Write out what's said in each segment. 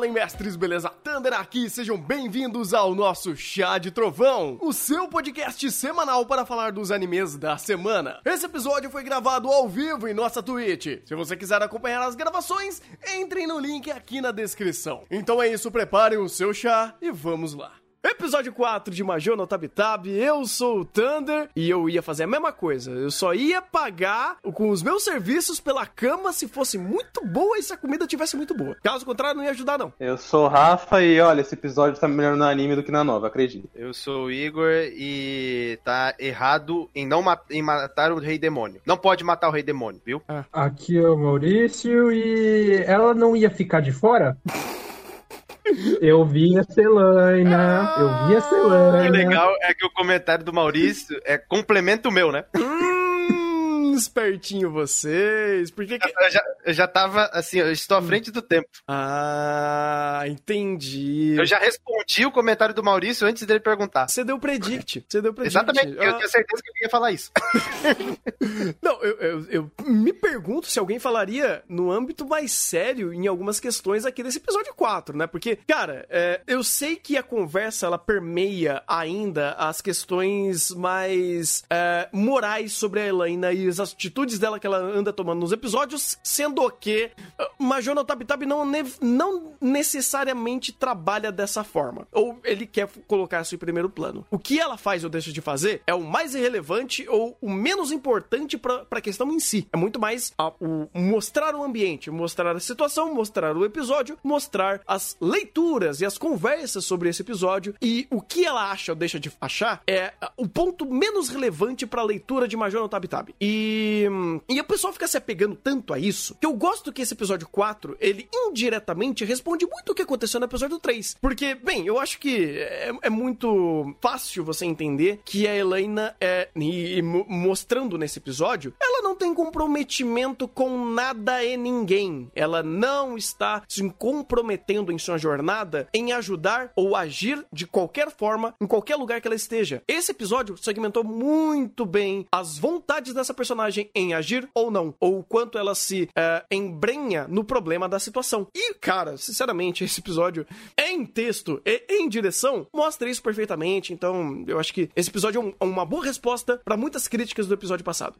Fala, mestres, beleza? Thunder aqui, sejam bem-vindos ao nosso Chá de Trovão, o seu podcast semanal para falar dos animes da semana. Esse episódio foi gravado ao vivo em nossa Twitch. Se você quiser acompanhar as gravações, entrem no link aqui na descrição. Então é isso, preparem o seu chá e vamos lá. Episódio 4 de Major no Tab Tab, eu sou o Thunder e eu ia fazer a mesma coisa. Eu só ia pagar com os meus serviços pela cama se fosse muito boa e se a comida tivesse muito boa. Caso contrário, não ia ajudar, não. Eu sou o Rafa e olha, esse episódio tá melhor no anime do que na nova, acredito. Eu sou o Igor e tá errado em não ma em matar o Rei Demônio. Não pode matar o Rei Demônio, viu? Aqui é o Maurício e ela não ia ficar de fora? Eu vi a Celaina, eu vi a O Celaina. legal é que o comentário do Maurício é complemento meu, né? Hum, espertinho vocês. Por que que... Eu já, eu já tava assim, eu estou à frente do tempo. Ah, entendi. Eu já respondi o comentário do Maurício antes dele perguntar. Você deu predict. Você deu predict. Exatamente, eu Ah, tinha certeza que ele ia falar isso. Não, eu, eu, eu me pergunto se alguém falaria no âmbito mais sério em algumas questões aqui desse episódio 4, né? Porque, cara, é, eu sei que a conversa ela permeia ainda as questões mais é, morais sobre a Elaina e as atitudes dela que ela anda tomando nos episódios, sendo que Major no Tab Tab não, não necessariamente trabalha dessa forma. Ou ele quer colocar isso em primeiro plano. O que ela faz ou deixa de fazer é o mais irrelevante ou o menos importante pra, pra questão em si. É muito mais a- o mostrar o ambiente, mostrar a situação, mostrar o episódio, mostrar as leituras e as conversas sobre esse episódio. E o que ela acha ou deixa de achar é o ponto menos relevante pra leitura de Major no Tab Tab. E, e o pessoal fica se apegando tanto a isso que eu gosto que esse episódio 4 ele indiretamente responde muito o que aconteceu no episódio 3. Porque, bem, eu acho que é, é muito fácil você entender que a Helena é. E, e mo- mostrando nesse episódio, ela não tem comprometimento com nada e ninguém. Ela não está se comprometendo em sua jornada em ajudar ou agir de qualquer forma em qualquer lugar que ela esteja. Esse episódio segmentou muito bem as vontades dessa personagem em agir ou não, ou o quanto ela se eh, embrenha no problema da situação. E, cara, sinceramente, esse episódio em texto e em direção mostra isso perfeitamente. Então, eu acho que esse episódio é um- uma boa resposta para muitas críticas do episódio passado.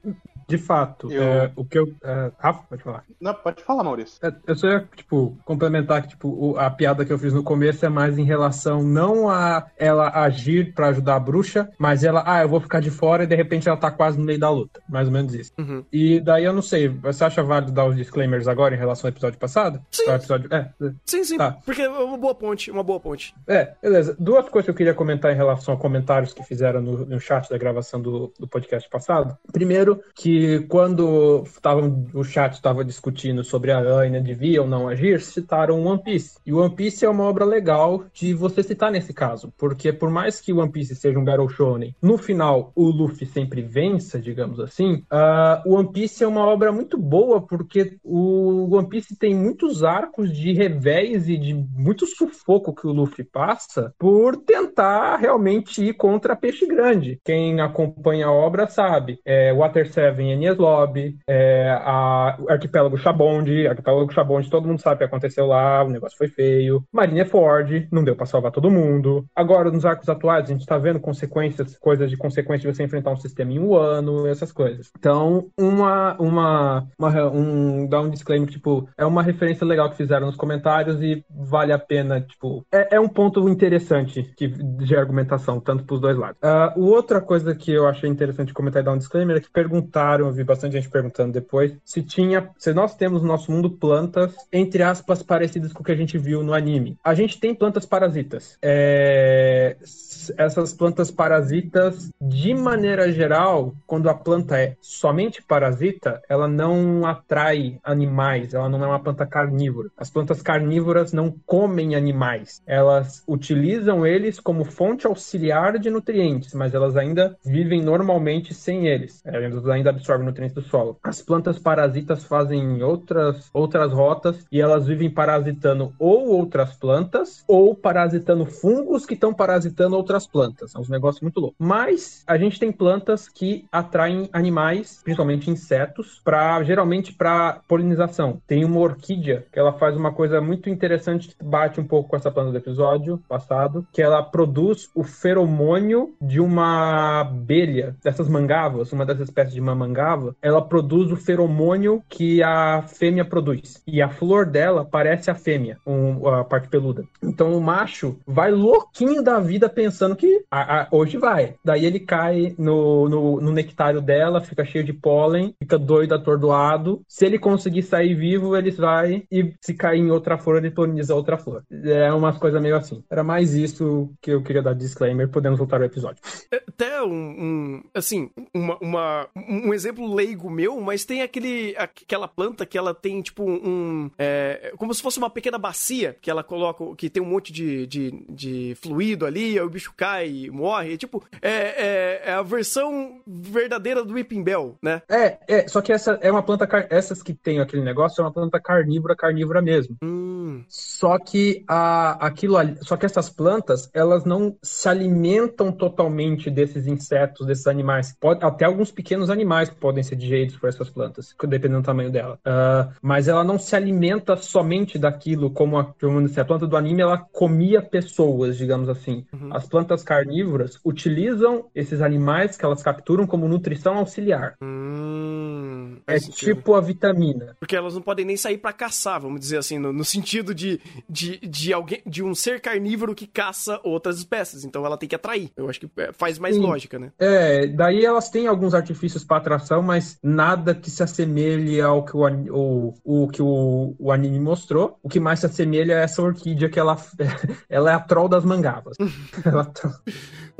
De fato, Eu- é, o que eu. é, Rafa, pode falar. Não, pode falar, Maurício. É, Eu só ia, tipo, complementar que, tipo, o- a piada que eu fiz no começo é mais em relação não a ela agir pra ajudar a bruxa, mas ela, ah, eu vou ficar de fora e de repente ela tá quase no meio da luta. Mais ou menos isso. Uhum. E daí eu não sei, você acha válido dar os disclaimers agora em relação ao episódio passado? Sim. Ao episódio... É, é. Sim, sim, Tá. porque é uma boa ponte, uma boa ponte. É, beleza. Duas coisas que eu queria comentar em relação a comentários que fizeram no, no chat da gravação do, do podcast passado. Primeiro, que quando tavam, o chat estava discutindo sobre a Aina devia ou não agir, citaram One Piece. E One Piece é uma obra legal de você citar nesse caso, porque por mais que One Piece seja um Battle Shonen, no final o Luffy sempre vença, digamos assim, ah, o One Piece é uma obra muito boa porque o One Piece tem muitos arcos de revés e de muito sufoco que o Luffy passa por tentar realmente ir contra Peixe Grande. Quem acompanha a obra sabe. É, Water Seven Enies Lobby, é, a, Arquipélago Chabonde, Arquipélago Chabonde, todo mundo sabe o que aconteceu lá, o negócio foi feio. Marineford, não deu pra salvar todo mundo. Agora, nos arcos atuais, a gente tá vendo consequências, coisas de consequência de você enfrentar um sistema em um ano, essas coisas. Então, uma, uma, uma um, dar um disclaimer, tipo, é uma referência legal que fizeram nos comentários e vale a pena, tipo, é, é um ponto interessante que, de argumentação, tanto pros dois lados. O outra coisa que eu achei interessante comentar e dar um disclaimer é que perguntaram, eu vi bastante gente perguntando depois, se tinha, se nós temos no nosso mundo plantas, entre aspas, parecidas com o que a gente viu no anime. A gente tem plantas parasitas. É, essas plantas parasitas, de maneira geral, quando a planta é somente parasita, ela não atrai animais, ela não é uma planta carnívora. As plantas carnívoras não comem animais, elas utilizam eles como fonte auxiliar de nutrientes, mas elas ainda vivem normalmente sem eles. Elas ainda absorvem nutrientes do solo. As plantas parasitas fazem outras, outras rotas e elas vivem parasitando ou outras plantas ou parasitando fungos que estão parasitando outras plantas. É um negócio muito louco. Mas a gente tem plantas que atraem animais, principalmente insetos, para geralmente para polinização. Tem uma orquídea que ela faz uma coisa muito interessante que bate um pouco com essa planta do episódio passado, que ela produz o feromônio de uma abelha, dessas mangavas, uma dessas espécies de mamangava, ela produz o feromônio que a fêmea produz. E a flor dela parece a fêmea, um, a parte peluda. Então o macho vai louquinho da vida pensando que a, a, hoje vai. Daí ele cai no, no, no, nectário dela, fica cheio de pólen, fica doido, atordoado. Se ele conseguir sair vivo, ele vai e se cair em outra flor, ele poliniza outra flor. É umas coisas meio assim. Era mais isso que eu queria dar disclaimer, podemos voltar ao episódio. É, até um, um assim, uma, uma, um exemplo leigo meu, mas tem aquele, aquela planta que ela tem tipo um, é, como se fosse uma pequena bacia que ela coloca, que tem um monte de, de, de fluido ali, aí o bicho cai e morre. Tipo, é, é, é a versão verdadeira do Whipping Bell, né? É, é, só que essa é uma planta, essas que tem aquele negócio é uma planta carnívora, carnívora mesmo. Hum. Só que a, aquilo ali, só que essas plantas, elas não se alimentam totalmente desses insetos, desses animais. Pode, até alguns pequenos animais podem ser digeridos por essas plantas, dependendo do tamanho dela. Uh, mas ela não se alimenta somente daquilo, como a, como a planta do anime, ela comia pessoas, digamos assim. Uhum. As plantas carnívoras utilizam esses animais que elas capturam como nutrição auxiliar. Hum, é sentido. tipo a vitamina. Porque elas não podem nem sair para caçar, vamos dizer assim, no, no, sentido de, de, de alguém de um ser carnívoro que caça outras espécies. Então ela tem que atrair. Eu acho que é, faz mais Sim. lógica, né? É, daí elas têm alguns artifícios para atração, mas nada que se assemelhe ao que o, o, o que o, o anime mostrou. O que mais se assemelha é essa orquídea que ela, ela é a troll das mangavas. ela...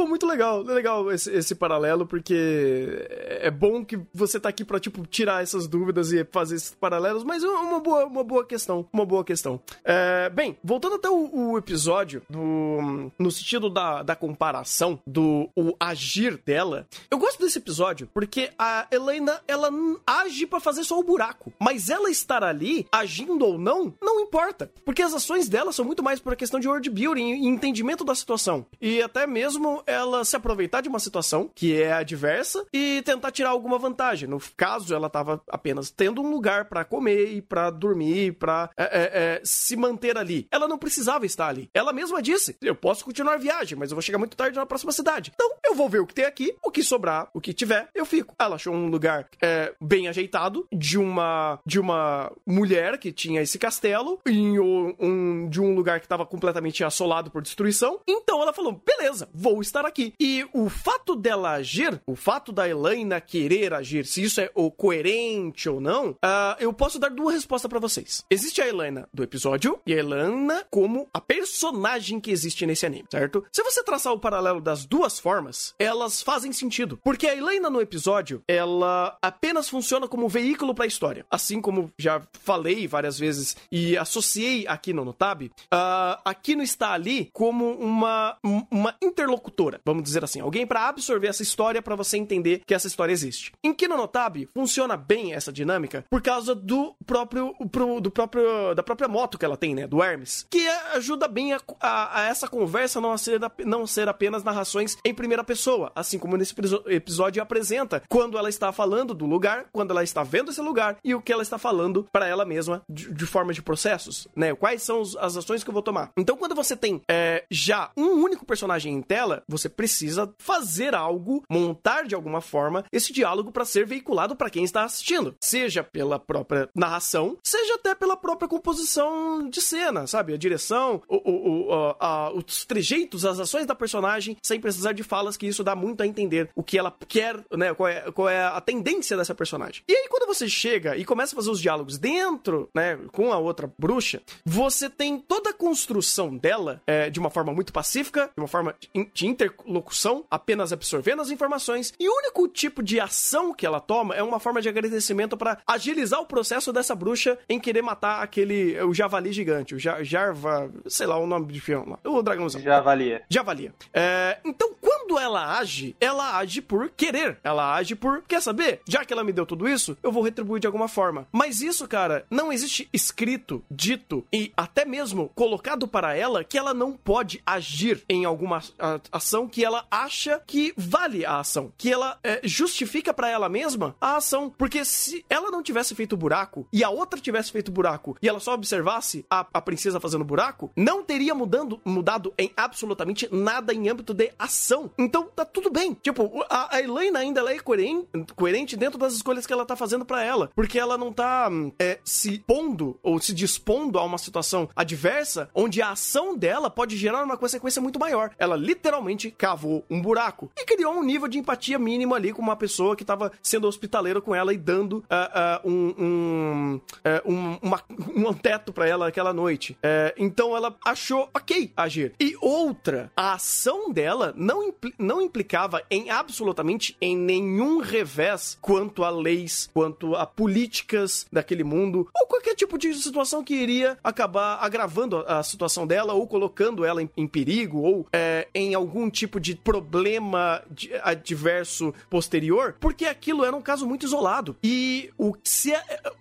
Pô, muito legal, legal esse, esse, paralelo, porque é bom que você tá aqui pra, tipo, tirar essas dúvidas e fazer esses paralelos, mas é uma boa, uma boa questão, uma boa questão. É, bem, voltando até o, o, episódio, do, no sentido da, da comparação, do o agir dela, eu gosto desse episódio, porque a Helena, ela age para fazer só o buraco, mas ela estar ali, agindo ou não, não importa, porque as ações dela são muito mais por questão de world building e entendimento da situação, e até mesmo ela se aproveitar de uma situação que é adversa e tentar tirar alguma vantagem. No caso, ela estava apenas tendo um lugar para comer e para dormir, para é, é, é, se manter ali. Ela não precisava estar ali. Ela mesma disse: eu posso continuar a viagem, mas eu vou chegar muito tarde na próxima cidade. Então, eu vou ver o que tem aqui, o que sobrar, o que tiver, eu fico. Ela achou um lugar é, bem ajeitado de uma de uma mulher que tinha esse castelo em um, de um lugar que estava completamente assolado por destruição. Então ela falou: beleza, vou estar estar aqui. E o fato dela agir, o fato da Elaina querer agir, se isso é o coerente ou não, uh, eu posso dar duas respostas para vocês. Existe a Elaina do episódio e a Elaina como a personagem que existe nesse anime, certo? Se você traçar o paralelo das duas formas, elas fazem sentido. Porque a Elaina no episódio, ela apenas funciona como veículo para a história. Assim como já falei várias vezes e associei aqui no Notab, uh, aqui no está ali como uma, uma interlocutora vamos dizer assim, alguém para absorver essa história para você entender que essa história existe. Em Kinonotabi funciona bem essa dinâmica por causa do próprio pro, do próprio da própria moto que ela tem, né, do Hermes, que ajuda bem a, a, a essa conversa não ser não ser apenas narrações em primeira pessoa, assim como nesse episódio apresenta quando ela está falando do lugar, quando ela está vendo esse lugar e o que ela está falando para ela mesma de, de, forma de processos, né? Quais são os, as ações que eu vou tomar. Então, quando você tem é, já um único personagem em tela, você precisa fazer algo, montar de alguma forma esse diálogo para ser veiculado para quem está assistindo, seja pela própria narração, seja até pela própria composição de cena, sabe? A direção, o, o, o, a, os trejeitos, as ações da personagem, sem precisar de falas, que isso dá muito a entender o que ela quer, né? Qual é, qual é a tendência dessa personagem. E aí, quando você chega e começa a fazer os diálogos dentro, né, com a outra bruxa, você tem toda a construção dela é, de uma forma muito pacífica, de uma forma de interlocução, apenas absorvendo as informações, e o único tipo de ação que ela toma é uma forma de agradecimento para agilizar o processo dessa bruxa em querer matar aquele, o javali gigante, o ja, Jarva, sei lá o nome de fião lá, o dragãozão. Javalia. Javalia. É, então, quando ela age, ela age por querer. Ela age por, quer saber? Já que ela me deu tudo isso, eu vou retribuir de alguma forma. Mas isso, cara, não existe escrito, dito e até mesmo colocado para ela que ela não pode agir em alguma a- ação que ela acha que vale a ação, que ela é, justifica para ela mesma a ação. Porque se ela não tivesse feito o buraco e a outra tivesse feito o buraco e ela só observasse a, a princesa fazendo buraco, não teria mudando, mudado em absolutamente nada em âmbito de ação. Então tá tudo bem. Tipo, a, a Elaine ainda ela é coerente, coerente dentro das escolhas que ela tá fazendo para ela. Porque ela não tá hum, é, se pondo ou se dispondo a uma situação adversa onde a ação dela pode gerar uma consequência muito maior. Ela literalmente cavou um buraco e criou um nível de empatia mínimo ali com uma pessoa que tava sendo hospitaleira com ela e dando ah, ah, um, um, é, um, uma- um teto para ela aquela noite. É, então ela achou ok agir. E outra, a ação dela não, impli- não implicava em absolutamente em nenhum revés quanto a leis, quanto a políticas daquele mundo, ou qualquer tipo de situação que iria acabar agravando a, a situação dela, ou colocando ela em, em perigo, ou é, em algum tipo de problema adverso posterior, porque aquilo era um caso muito isolado. E o se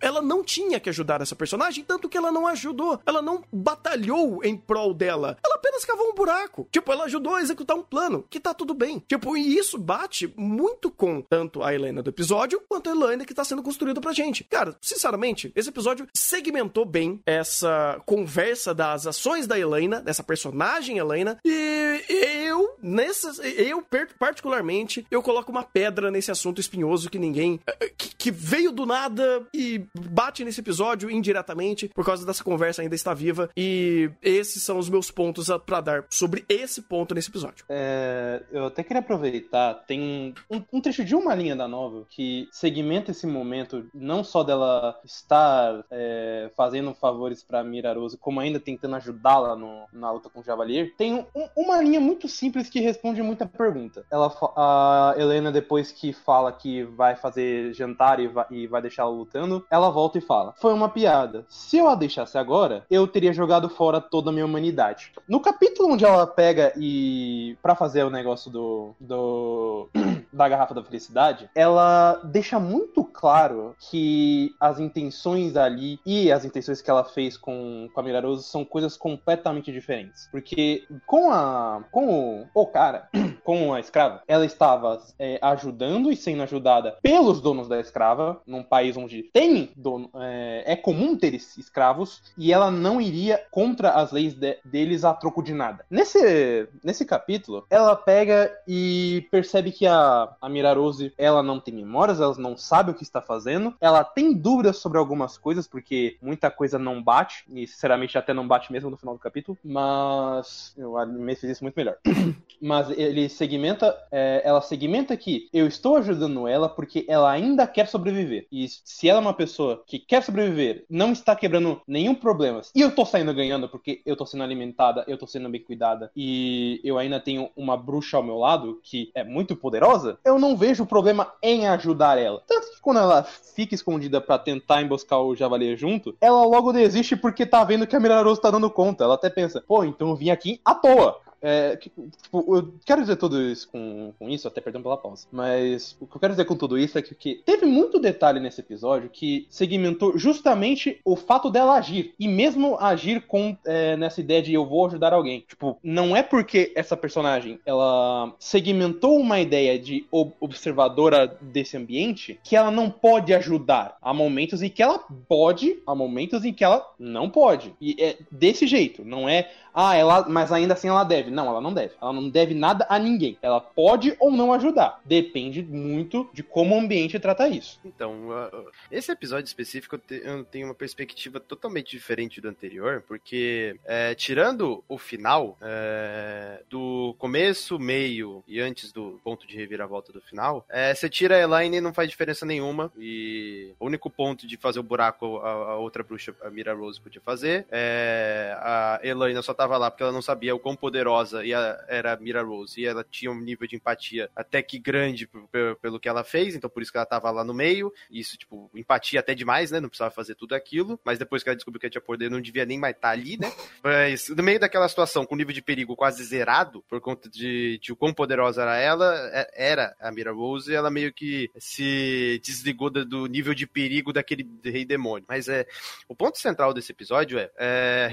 ela não tinha que ajudar essa personagem, tanto que ela não ajudou. Ela não batalhou em prol dela. Ela apenas cavou um buraco. Tipo, ela ajudou a executar um plano, que tá tudo bem. Tipo, e isso bate muito com tanto a Helena do episódio, quanto a Helena que tá sendo construído pra gente. Cara, sinceramente, esse episódio segmentou bem essa conversa das ações da Helena, dessa personagem Helena, e eu, nessas, eu particularmente, eu coloco uma pedra nesse assunto espinhoso que ninguém, eh, que, que veio do nada e bate nesse episódio indiretamente, por causa dessa conversa ainda está viva, e esses são os meus pontos a- pra dar sobre esse ponto nesse episódio. É, eu até queria aproveitar, tem um, um trecho de uma linha da novel que segmenta esse momento, não só dela estar é, fazendo favores pra Mira Rose, como ainda tentando ajudá-la na luta com o Javalier. Tem um- uma linha muito simples que responde muita pergunta. Ela, a Helena, depois que fala que vai fazer jantar e vai, e vai deixá-la lutando, ela volta e fala: Foi uma piada. Se eu a deixasse agora, eu teria jogado fora toda a minha humanidade. No capítulo onde ela pega e. pra fazer o negócio do. do. da garrafa da felicidade, ela deixa muito claro que as intenções ali e as intenções que ela fez com, com a Miraroso são coisas completamente diferentes. Porque com a. com o, o cara, com a escrava, ela estava é, ajudando e sendo ajudada pelos donos da escrava, num país onde tem dono, é, é comum ter es- escravos, e ela não iria contra as leis de- deles a troco de nada. Nesse, nesse capítulo, ela pega e percebe que a, a Mirarose, ela não tem memórias, ela não sabe o que está fazendo, ela tem dúvidas sobre algumas coisas, porque muita coisa não bate, e sinceramente até não bate mesmo no final do capítulo, mas anime fez isso muito melhor. mas ele segmenta, é, ela segmenta que eu estou ajudando ela porque ela ainda quer sobreviver. E se ela é uma pessoa que quer sobreviver, não está quebrando nenhum problema, e eu tô saindo ganhando porque eu tô sendo alimentada, eu tô sendo bem cuidada, e eu ainda tenho uma bruxa ao meu lado que é muito poderosa, eu não vejo problema em ajudar ela. Tanto que quando ela fica escondida pra tentar emboscar o Javali junto, ela logo desiste porque tá vendo que a Miraroso tá dando conta. Ela até pensa, pô, então eu vim aqui à toa. É, tipo, eu quero dizer tudo isso com, com isso, até perdão pela pausa. Mas o que eu quero dizer com tudo isso é que, que teve muito detalhe nesse episódio que segmentou justamente o fato dela agir. E mesmo agir com é, nessa ideia de eu vou ajudar alguém. Tipo, não é porque essa personagem ela segmentou uma ideia de ob- observadora desse ambiente que ela não pode ajudar. Há momentos em que ela pode, há momentos em que ela não pode. E é desse jeito, não é ah, ela, mas ainda assim ela deve. Não, ela não deve. Ela não deve nada a ninguém. Ela pode ou não ajudar. Depende muito de como o ambiente trata isso. Então, uh, esse episódio específico eu tenho uma perspectiva totalmente diferente do anterior, porque é, tirando o final, é, do começo, meio e antes do ponto de reviravolta do final, é, você tira a Elaine e não faz diferença nenhuma. E o único ponto de fazer o buraco a, a outra bruxa, a Mira Rose, podia fazer. É, a Elaine só tava lá porque ela não sabia o quão poderosa e a, era a Mira Rose, e ela tinha um nível de empatia até que grande pelo, que ela fez, então por isso que ela tava lá no meio. Isso, tipo, empatia até demais, né? Não precisava fazer tudo aquilo, mas depois que ela descobriu que ela tinha poder, não devia nem mais estar tá ali, né? Mas no meio daquela situação, com o nível de perigo quase zerado, por conta de, de o quão poderosa era ela, é, era a Mira Rose, ela meio que se desligou do nível de perigo daquele rei demônio. Mas é o ponto central desse episódio é, é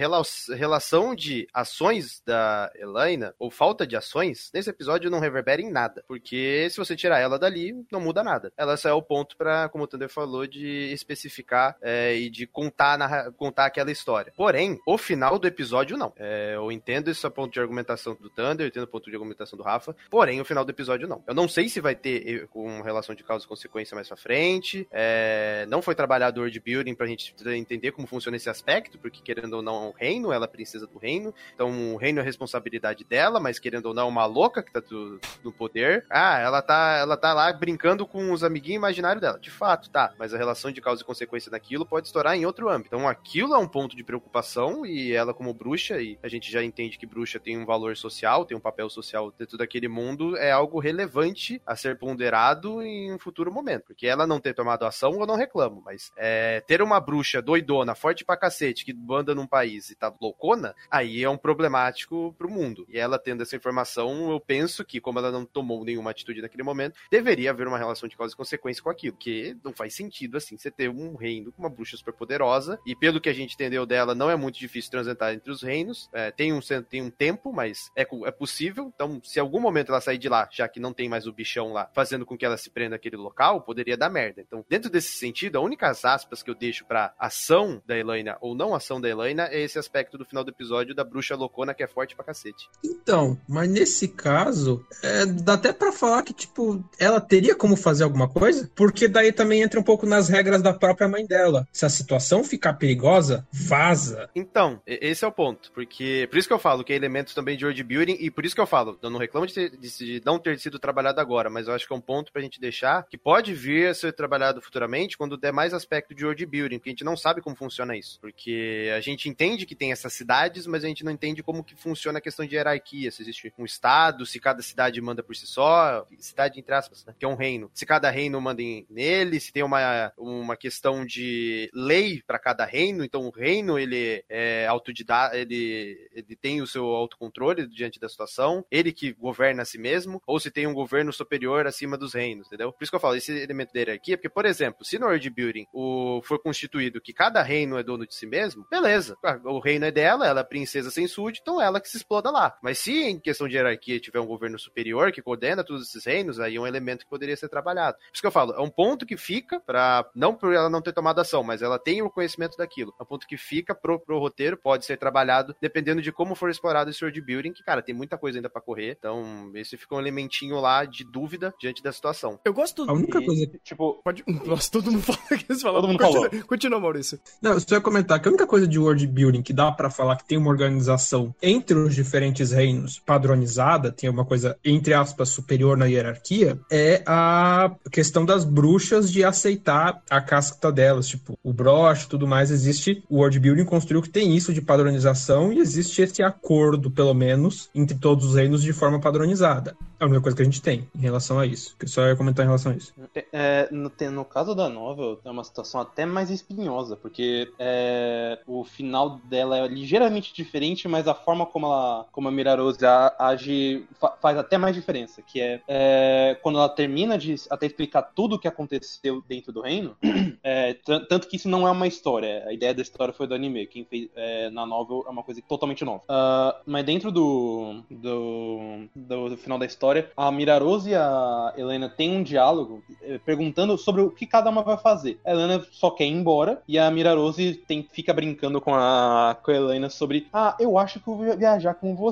relação de ações da Elaina, ou falta de ações, nesse episódio não reverbera em nada. Porque se você tirar ela dali, não muda nada. Ela só é o ponto para, como o Thunder falou, de especificar é, e de contar, na, contar aquela história. Porém, o final do episódio não. É, eu entendo esse ponto de argumentação do Thunder, eu entendo o ponto de argumentação do Rafa, porém, o final do episódio não. Eu não sei se vai ter com relação de causa e consequência mais pra frente. É, não foi trabalhado o world building pra gente entender como funciona esse aspecto, porque querendo ou não é um reino, ela é princesa do reino, então o reino é responsabilidade dela, mas querendo ou não uma louca que tá do, do poder. Ah, ela tá, ela tá lá brincando com os amiguinhos imaginários dela. De fato, tá, mas a relação de causa e consequência daquilo pode estourar em outro âmbito. Então aquilo é um ponto de preocupação e ela como bruxa, e a gente já entende que bruxa tem um valor social, tem um papel social dentro daquele mundo, é algo relevante a ser ponderado em um futuro momento. Porque ela não ter tomado ação, eu não reclamo, mas é, ter uma bruxa doidona, forte pra cacete, que manda num país e tá loucona, aí é um problemático pro mundo. E ela tendo essa informação, eu penso que, como ela não tomou nenhuma atitude naquele momento, deveria haver uma relação de causa e consequência com aquilo. Que não faz sentido, assim, você ter um reino com uma bruxa super poderosa, e pelo que a gente entendeu dela, não é muito difícil transitar entre os reinos. É, tem, um, tem um tempo, mas é, é possível. Então, se algum momento ela sair de lá, já que não tem mais o bichão lá, fazendo com que ela se prenda naquele local, poderia dar merda. Então, dentro desse sentido, a única aspas que eu deixo pra ação da Elaina ou não ação da Elaina é esse aspecto do final do episódio da bruxa loucona que é forte pra cacete. Então, mas nesse caso, é, dá até para falar que, tipo, ela teria como fazer alguma coisa, porque daí também entra um pouco nas regras da própria mãe dela. Se a situação ficar perigosa, vaza. Então, esse é o ponto, porque por isso que eu falo que é elemento também de world building e por isso que eu falo, eu não reclamo de, ter, de não ter sido trabalhado agora, mas eu acho que é um ponto pra gente deixar que pode vir a ser trabalhado futuramente quando der mais aspecto de world building, porque a gente não sabe como funciona isso, porque a gente entende que tem essas cidades, mas a gente não entende como que funciona a questão de hierarquia, se existe um estado, se cada cidade manda por si só, cidade entre aspas, né, que é um reino, se cada reino manda nele, se tem uma, uma questão de lei para cada reino, então o reino ele é autodidata, ele, ele tem o seu autocontrole diante da situação, ele que governa a si mesmo, ou se tem um governo superior acima dos reinos, entendeu? Por isso que eu falo, esse elemento da hierarquia, porque, por exemplo, se no world building o, for constituído que cada reino é dono de si mesmo, beleza, ah, o reino é dela, ela é princesa sem súdito, então ela que se exploda lá. Mas se em questão de hierarquia tiver um governo superior que coordena todos esses reinos, aí é um elemento que poderia ser trabalhado. Por isso que eu falo, é um ponto que fica para não por ela não ter tomado ação, mas ela tem o conhecimento daquilo. É um ponto que fica pro, pro roteiro, pode ser trabalhado dependendo de como for explorado esse world building, que, cara, tem muita coisa ainda para correr. Então, esse fica um elementinho lá de dúvida diante da situação. Eu gosto. A única coisa que. Tipo. Pode... Nossa, todo mundo fala que eles falam. Todo mundo continua, falou. continua, Maurício. Não, eu só ia comentar que a única coisa de world building que dá pra falar que tem uma organização entre os diferentes reinos padronizada, tem uma coisa, entre aspas, superior na hierarquia, é a questão das bruxas de aceitar a casca delas. Tipo, o broche tudo mais. Existe. O world building construiu que tem isso de padronização e existe esse acordo, pelo menos, entre todos os reinos de forma padronizada. É a única coisa que a gente tem em relação a isso. Que só ia comentar em relação a isso. É, no, no caso da novel, é uma situação até mais espinhosa, porque é, o final dela é ligeiramente diferente, mas a forma como, ela, como a Mirarose age fa- faz até mais diferença, que é, é, quando ela termina de até explicar tudo o que aconteceu dentro do reino, é, tan- tanto que isso não é uma história, a ideia da história foi do anime, quem fez é, na novel é uma coisa totalmente nova. Ah, mas dentro do, do, do, final da história, a Mirarose e a Helena têm um diálogo eh, perguntando sobre o que cada uma vai fazer. A Helena só quer ir embora e a Mirarose tem, fica brincando com a, com a Helena sobre ah, eu acho que eu vou viajar com você.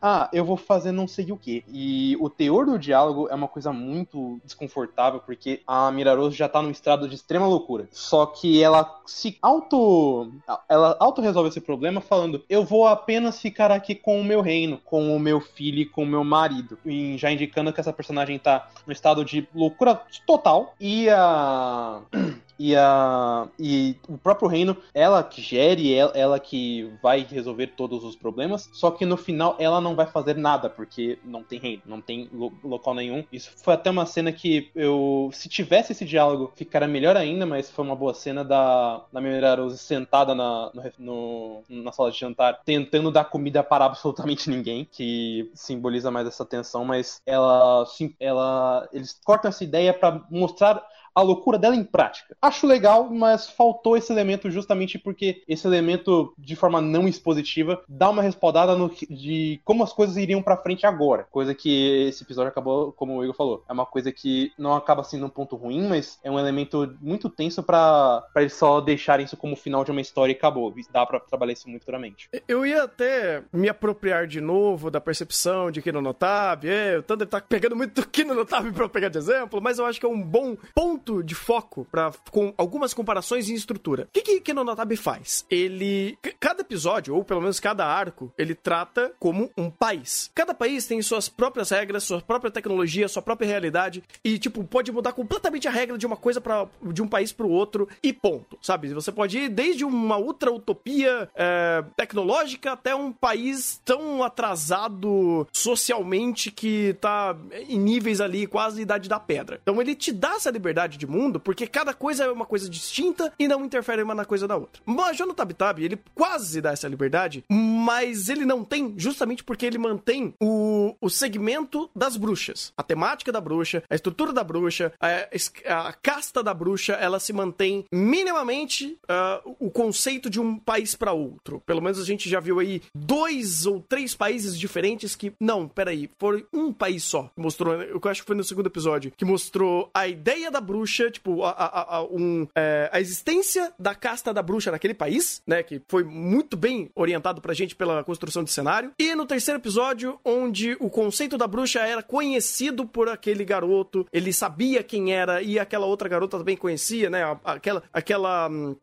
Ah, eu vou fazer não sei o que. E o teor do diálogo é uma coisa muito desconfortável porque a Mirarose já tá num estado de extrema loucura. Só que ela se auto ela auto resolve esse problema falando eu vou apenas ficar aqui com o meu reino, com o meu filho e com o meu marido. E já indicando que essa personagem tá no estado de loucura total. E a e, a, e o próprio reino, ela que gere, ela, ela que vai resolver todos os problemas, só que no final ela não vai fazer nada, porque não tem reino, não tem lo, local nenhum. Isso foi até uma cena que eu, se tivesse esse diálogo, ficaria melhor ainda, mas foi uma boa cena da, da Mira Rose sentada na, no, no, na sala de jantar, tentando dar comida para absolutamente ninguém, que simboliza mais essa tensão, mas ela, ela eles cortam essa ideia para mostrar a loucura dela em prática. Acho legal, mas faltou esse elemento justamente porque esse elemento, de forma não expositiva, dá uma respaldada no, de como as coisas iriam para frente agora. Coisa que esse episódio acabou, como o Igor falou, é uma coisa que não acaba sendo um ponto ruim, mas é um elemento muito tenso para eles só deixarem isso como final de uma história e acabou. Dá para trabalhar isso muito duramente. Eu ia até me apropriar de novo da percepção de Kino Notabe. É, o Thunder tá pegando muito do Kino Notabe pra pegar de exemplo, mas eu acho que é um bom ponto ponto de foco para com algumas comparações em estrutura. O que que Kenonotabe faz? Ele cada episódio ou pelo menos cada arco, ele trata como um país. Cada país tem suas próprias regras, sua própria tecnologia, sua própria realidade e tipo pode mudar completamente a regra de uma coisa para de um país para o outro e ponto, sabe? Você pode ir desde uma ultra utopia é, tecnológica até um país tão atrasado socialmente que tá em níveis ali quase idade da pedra. Então ele te dá essa liberdade de mundo, porque cada coisa é uma coisa distinta e não interfere uma na coisa da outra. Mas no Tab Tab, ele quase dá essa liberdade, mas ele não tem justamente porque ele mantém o, o segmento das bruxas. A temática da bruxa, a estrutura da bruxa, a, a casta da bruxa, ela se mantém minimamente uh, o conceito de um país para outro. Pelo menos a gente já viu aí dois ou três países diferentes que, não, peraí, foi um país só. Mostrou, eu acho que foi no segundo episódio, que mostrou a ideia da bruxa bruxa, tipo, a, a, a, um, é, a existência da casta da bruxa naquele país, né? Que foi muito bem orientado pra gente pela construção de cenário. E no terceiro episódio, onde o conceito da bruxa era conhecido por aquele garoto, ele sabia quem era e aquela outra garota também conhecia, né? Aquela, aquela, hum,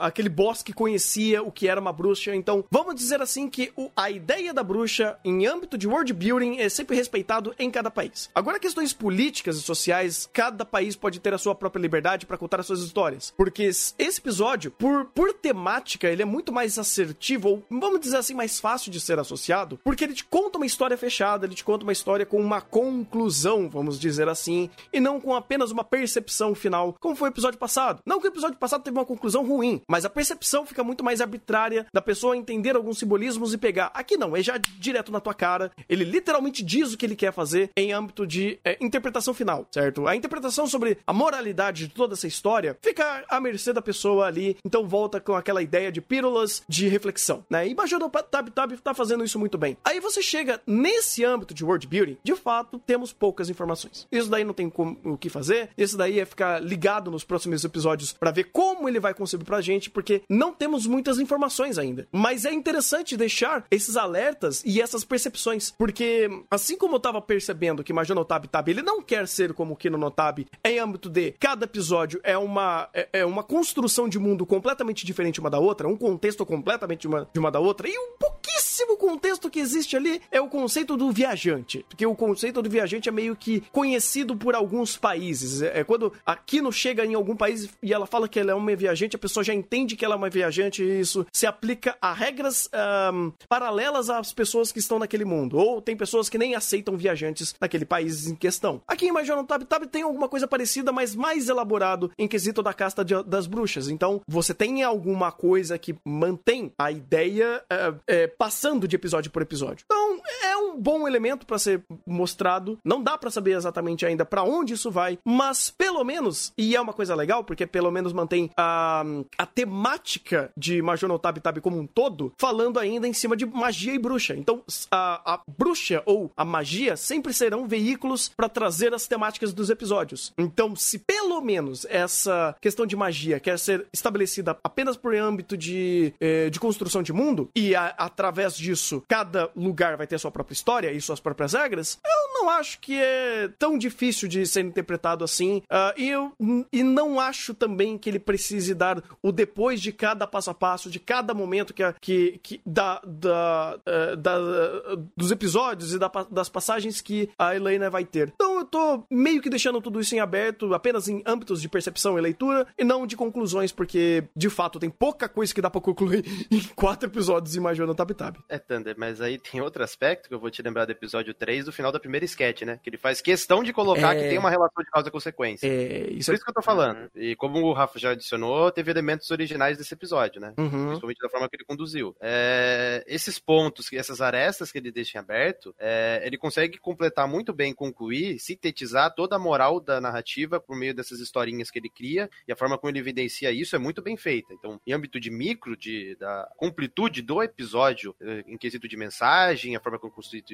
aquele boss que conhecia o que era uma bruxa. Então, vamos dizer assim que o, a ideia da bruxa em âmbito de world building é sempre respeitado em cada país. Agora, questões políticas e sociais, cada país pode ter a sua própria liberdade para contar as suas histórias. Porque esse episódio, por, por temática, ele é muito mais assertivo, ou vamos dizer assim, mais fácil de ser associado, porque ele te conta uma história fechada, ele te conta uma história com uma conclusão, vamos dizer assim, e não com apenas uma percepção final, como foi o episódio passado. Não que o episódio passado teve uma conclusão ruim, mas a percepção fica muito mais arbitrária da pessoa entender alguns simbolismos e pegar. Aqui não, é já direto na tua cara. Ele literalmente diz o que ele quer fazer em âmbito de é, interpretação final, certo? A interpretação sobre a moralidade de toda essa história fica à mercê da pessoa ali. Então volta com aquela ideia de pílulas de reflexão, né? E Major Tab Tab tá fazendo isso muito bem. Aí você chega nesse âmbito de world building, de fato, temos poucas informações. Isso daí não tem como, o que fazer. Isso daí é ficar ligado nos próximos episódios para ver como ele vai concebir pra gente, porque não temos muitas informações ainda. Mas é interessante deixar esses alertas e essas percepções, porque assim como eu tava percebendo que Major Tab Tab ele não quer ser como o Kino Notab em de cada episódio é uma, é, é, uma construção de mundo completamente diferente uma da outra, um contexto completamente de uma, de uma da outra, e um pouquíssimo contexto que existe ali é o conceito do viajante. Porque o conceito do viajante é meio que conhecido por alguns países. É, é quando a Kino chega em algum país e ela fala que ela é uma viajante, a pessoa já entende que ela é uma viajante e isso se aplica a regras um, paralelas às pessoas que estão naquele mundo. Ou tem pessoas que nem aceitam viajantes naquele país em questão. Aqui em Major Tab Tab tem alguma coisa parecida mas mais elaborado em quesito da casta de, das bruxas. Então, você tem alguma coisa que mantém a ideia é, é, passando de episódio por episódio. Então, é um bom elemento para ser mostrado. Não dá para saber exatamente ainda para onde isso vai, mas pelo menos, e é uma coisa legal, porque pelo menos mantém a, a temática de Major no Tab Tab como um todo, falando ainda em cima de magia e bruxa. Então, a, a bruxa ou a magia sempre serão veículos para trazer as temáticas dos episódios. Então, se pelo menos essa questão de magia quer ser estabelecida apenas por âmbito de, eh, de construção de mundo, e a, através disso cada lugar vai ter sua própria própria história e suas próprias regras, eu não acho que é tão difícil de ser interpretado assim. Uh, e eu e não acho também que ele precise dar o depois de cada passo a passo, de cada momento que, que, que da, da, uh, da, uh, dos episódios e da, das passagens que a Helena vai ter. Então eu tô meio que deixando tudo isso em aberto, apenas em âmbitos de percepção e leitura, e não de conclusões, porque de fato tem pouca coisa que dá pra concluir em quatro episódios Major no Tab Tab. É, Thunder, mas aí tem outro aspecto que eu vou te lembrar do episódio 3 do final da primeira sketch, né? Que ele faz questão de colocar é... que tem uma relação de causa e consequência. É, isso Por é... isso que eu tô falando. Uhum. E como o Rafa já adicionou, teve elementos originais desse episódio, né? Uhum. Principalmente da forma que ele conduziu. É... Esses pontos, essas arestas que ele deixa em aberto, é... ele consegue completar muito bem, concluir, sintetizar toda a moral da narrativa por meio dessas historinhas que ele cria e a forma como ele evidencia isso é muito bem feita. Então, em âmbito de micro, de, da completude do episódio, eh, em quesito de mensagem, a forma como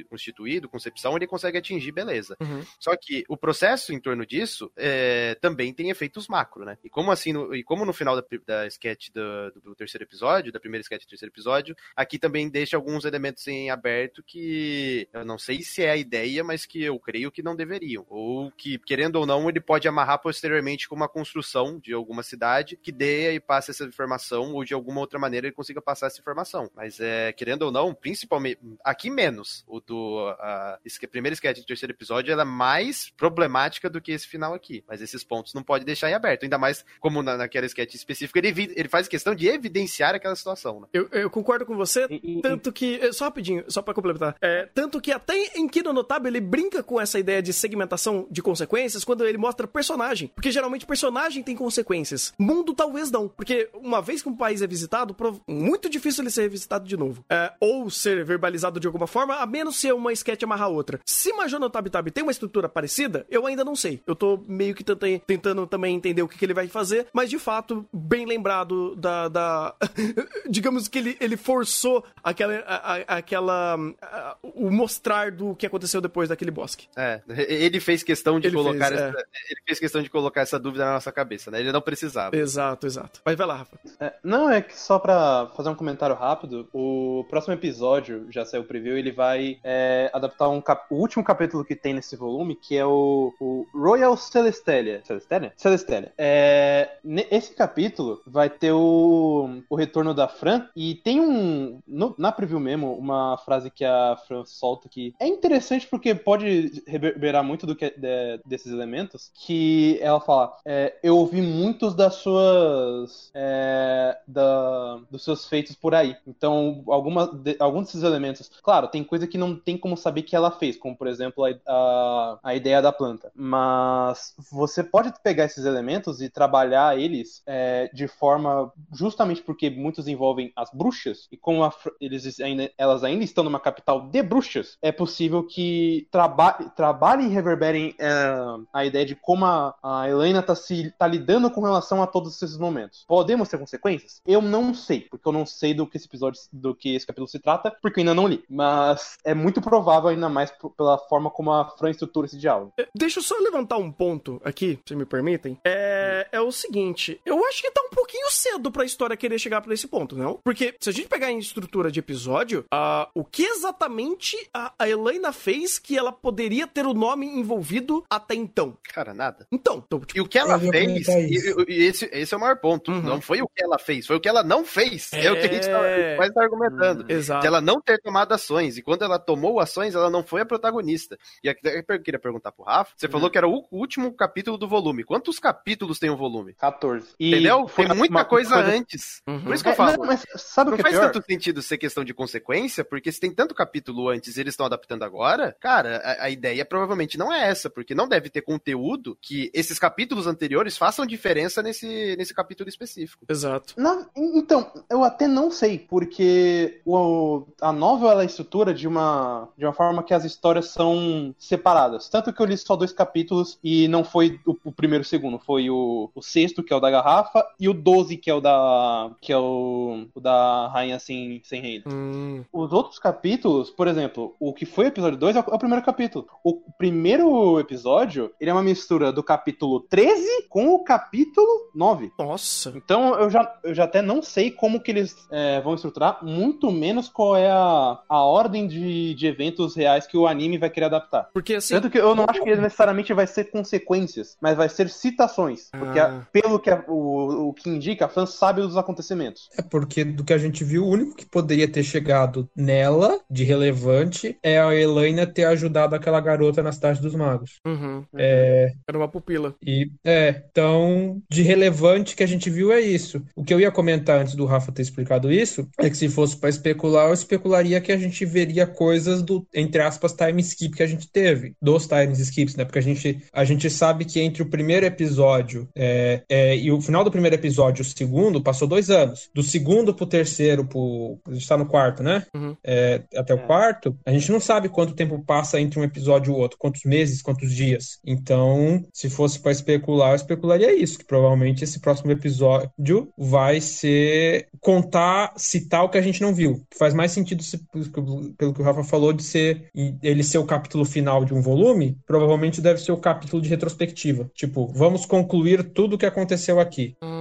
constituído, concepção, ele consegue atingir beleza. Uhum. Só que o processo em torno disso é, também tem efeitos macro, né? E como assim, no, e como no final da, da sketch do, do, do, terceiro episódio, da primeira sketch do terceiro episódio, aqui também deixa alguns elementos em aberto que eu não sei se é a ideia, mas que eu creio que não deveriam. Ou que, querendo ou não, ele pode amarrar posteriormente com uma construção de alguma cidade que dê e passe essa informação, ou de alguma outra maneira ele consiga passar essa informação. Mas é, querendo ou não, principalmente, aqui menos, o do a, a primeira sketch do terceiro episódio, ela é mais problemática do que esse final aqui. Mas esses pontos não pode deixar em aberto, ainda mais como na, naquela sketch específica, ele, ele faz questão de evidenciar aquela situação. Né? Eu, eu, concordo com você, e, tanto que, eh, só rapidinho, só para complementar, é, tanto que até em Kino Notável ele brinca com essa ideia de segmentação de consequências quando ele mostra personagem, porque geralmente personagem tem consequências, mundo talvez não, porque uma vez que um país é visitado, muito difícil ele ser visitado de novo, é, ou ser verbalizado de alguma forma, a menos se uma sketch amarrar outra. Se Major no Tab Tab tem uma estrutura parecida, eu ainda não sei. Eu tô meio que tentando, tentando também entender o que, que, ele vai fazer, mas de fato, bem lembrado da. da digamos que ele, ele forçou aquela. A, a, aquela a, o mostrar do que aconteceu depois daquele bosque. É, ele fez questão de ele colocar fez, essa, é. ele fez questão de colocar essa dúvida na nossa cabeça, né? Ele não precisava. Exato, exato. Mas vai lá, Rafa. É, não, é que só pra fazer um comentário rápido, o próximo episódio, já saiu o preview, ele vai é, adaptar um cap... o último capítulo que tem nesse volume, que é o, o Royal Celestelia. Celestelia? Celestelia. É, esse capítulo vai ter o, o retorno da Fran, e tem um, no, na preview mesmo, uma frase que a Fran solta que é interessante porque pode reverberar muito do que, de, desses elementos, que ela fala, é, eu ouvi muitos das suas é, da, dos seus feitos por aí. Então, alguma, de, alguns desses elementos, claro, tem coisa que não tem como saber que ela fez, como por exemplo a, a, a ideia da planta. Mas você pode pegar esses elementos e trabalhar eles é, de forma justamente porque muitos envolvem as bruxas e como a, eles ainda, elas ainda estão numa capital de bruxas, é possível que traba, trabalhem e reverberem é, a ideia de como a, a Helena está se tá lidando com relação a todos esses momentos. Podemos ter consequências? Eu não sei, porque eu não sei do que esse episódio, do que esse capítulo se trata, porque eu ainda não li. Mas é muito provável, ainda mais pela forma como a Fran estrutura esse diálogo. É, deixa eu só levantar um ponto aqui, se me permitem. É, é o seguinte, eu acho que tá um pouquinho cedo pra história querer chegar pra esse ponto, não? Porque se a gente pegar em estrutura de episódio, uh, o que exatamente a, a Helena fez que ela poderia ter o nome envolvido até então? Cara, nada. Então, então tipo, e o que ela fez, e, e, esse, esse é o maior ponto. Uhum. Não foi o que ela fez, foi o que ela não fez. É, é o que a gente tá, mais tá argumentando. Hum, exato. De ela não ter tomado ações. E quando ela tomou ações, ela não foi a protagonista. E até eu queria perguntar pro Rafa, você uhum. falou que era o último capítulo do volume. Quantos capítulos tem o volume? 14. E Entendeu? Tem muita uma, coisa, coisa, antes. Uhum. Por isso que eu é, falo. Não, mas sabe não o que é faz tanto sentido ser questão de consequência, porque se tem tanto capítulo antes e eles estão adaptando agora, cara, a, a, ideia provavelmente não é essa, porque não deve ter conteúdo que esses capítulos anteriores façam diferença nesse, nesse capítulo específico. Exato. Não, então, eu até não sei, porque o, a novel ela é estrutura de uma, de uma forma que as histórias são separadas. Tanto que eu li só dois capítulos e não foi o, o primeiro e o segundo, foi o, o sexto, que é o da garrafa, e o doze, que é o da. que é o, o da Rainha Sem, sem Rei. Hum. Os outros capítulos, por exemplo, o que foi o episódio 2 é, é o primeiro capítulo. O primeiro episódio, ele é uma mistura do capítulo 13 com o capítulo 9. Nossa. Então eu já, eu já até não sei como que eles é, vão estruturar, muito menos qual é a, a ordem de de, de eventos reais que o anime vai querer adaptar. Porque assim. Tanto que eu não acho que necessariamente vai ser consequências, mas vai ser citações. Porque, Ah. a- pelo que a- o, o que indica, a fã sabe dos acontecimentos. É porque do que a gente viu, o único que poderia ter chegado nela, de relevante, é a Elaine ter ajudado aquela garota na Cidade dos Magos. Uhum. É, Era uma pupila. E é, então, de relevante que a gente viu é isso. O que eu ia comentar antes do Rafa ter explicado isso é que se fosse para especular, eu especularia que a gente veria coisas do, entre aspas, time skip que a gente teve, dos time skips, né? Porque a gente, a gente sabe que entre o primeiro episódio é, é, e o final do primeiro episódio e o segundo, passou dois anos. Do segundo pro terceiro, pro, a gente tá no quarto, né? Uhum. É, até o É. quarto, a gente não sabe quanto tempo passa entre um episódio e o outro, quantos meses, quantos dias. Então, se fosse para especular, eu especularia isso, que provavelmente esse próximo episódio vai ser contar, citar o que a gente não viu. Faz mais sentido se- pelo que o Rafa falou de ser ele ser o capítulo final de um volume, provavelmente deve ser o capítulo de retrospectiva. Tipo, vamos concluir tudo o que aconteceu aqui. Hum,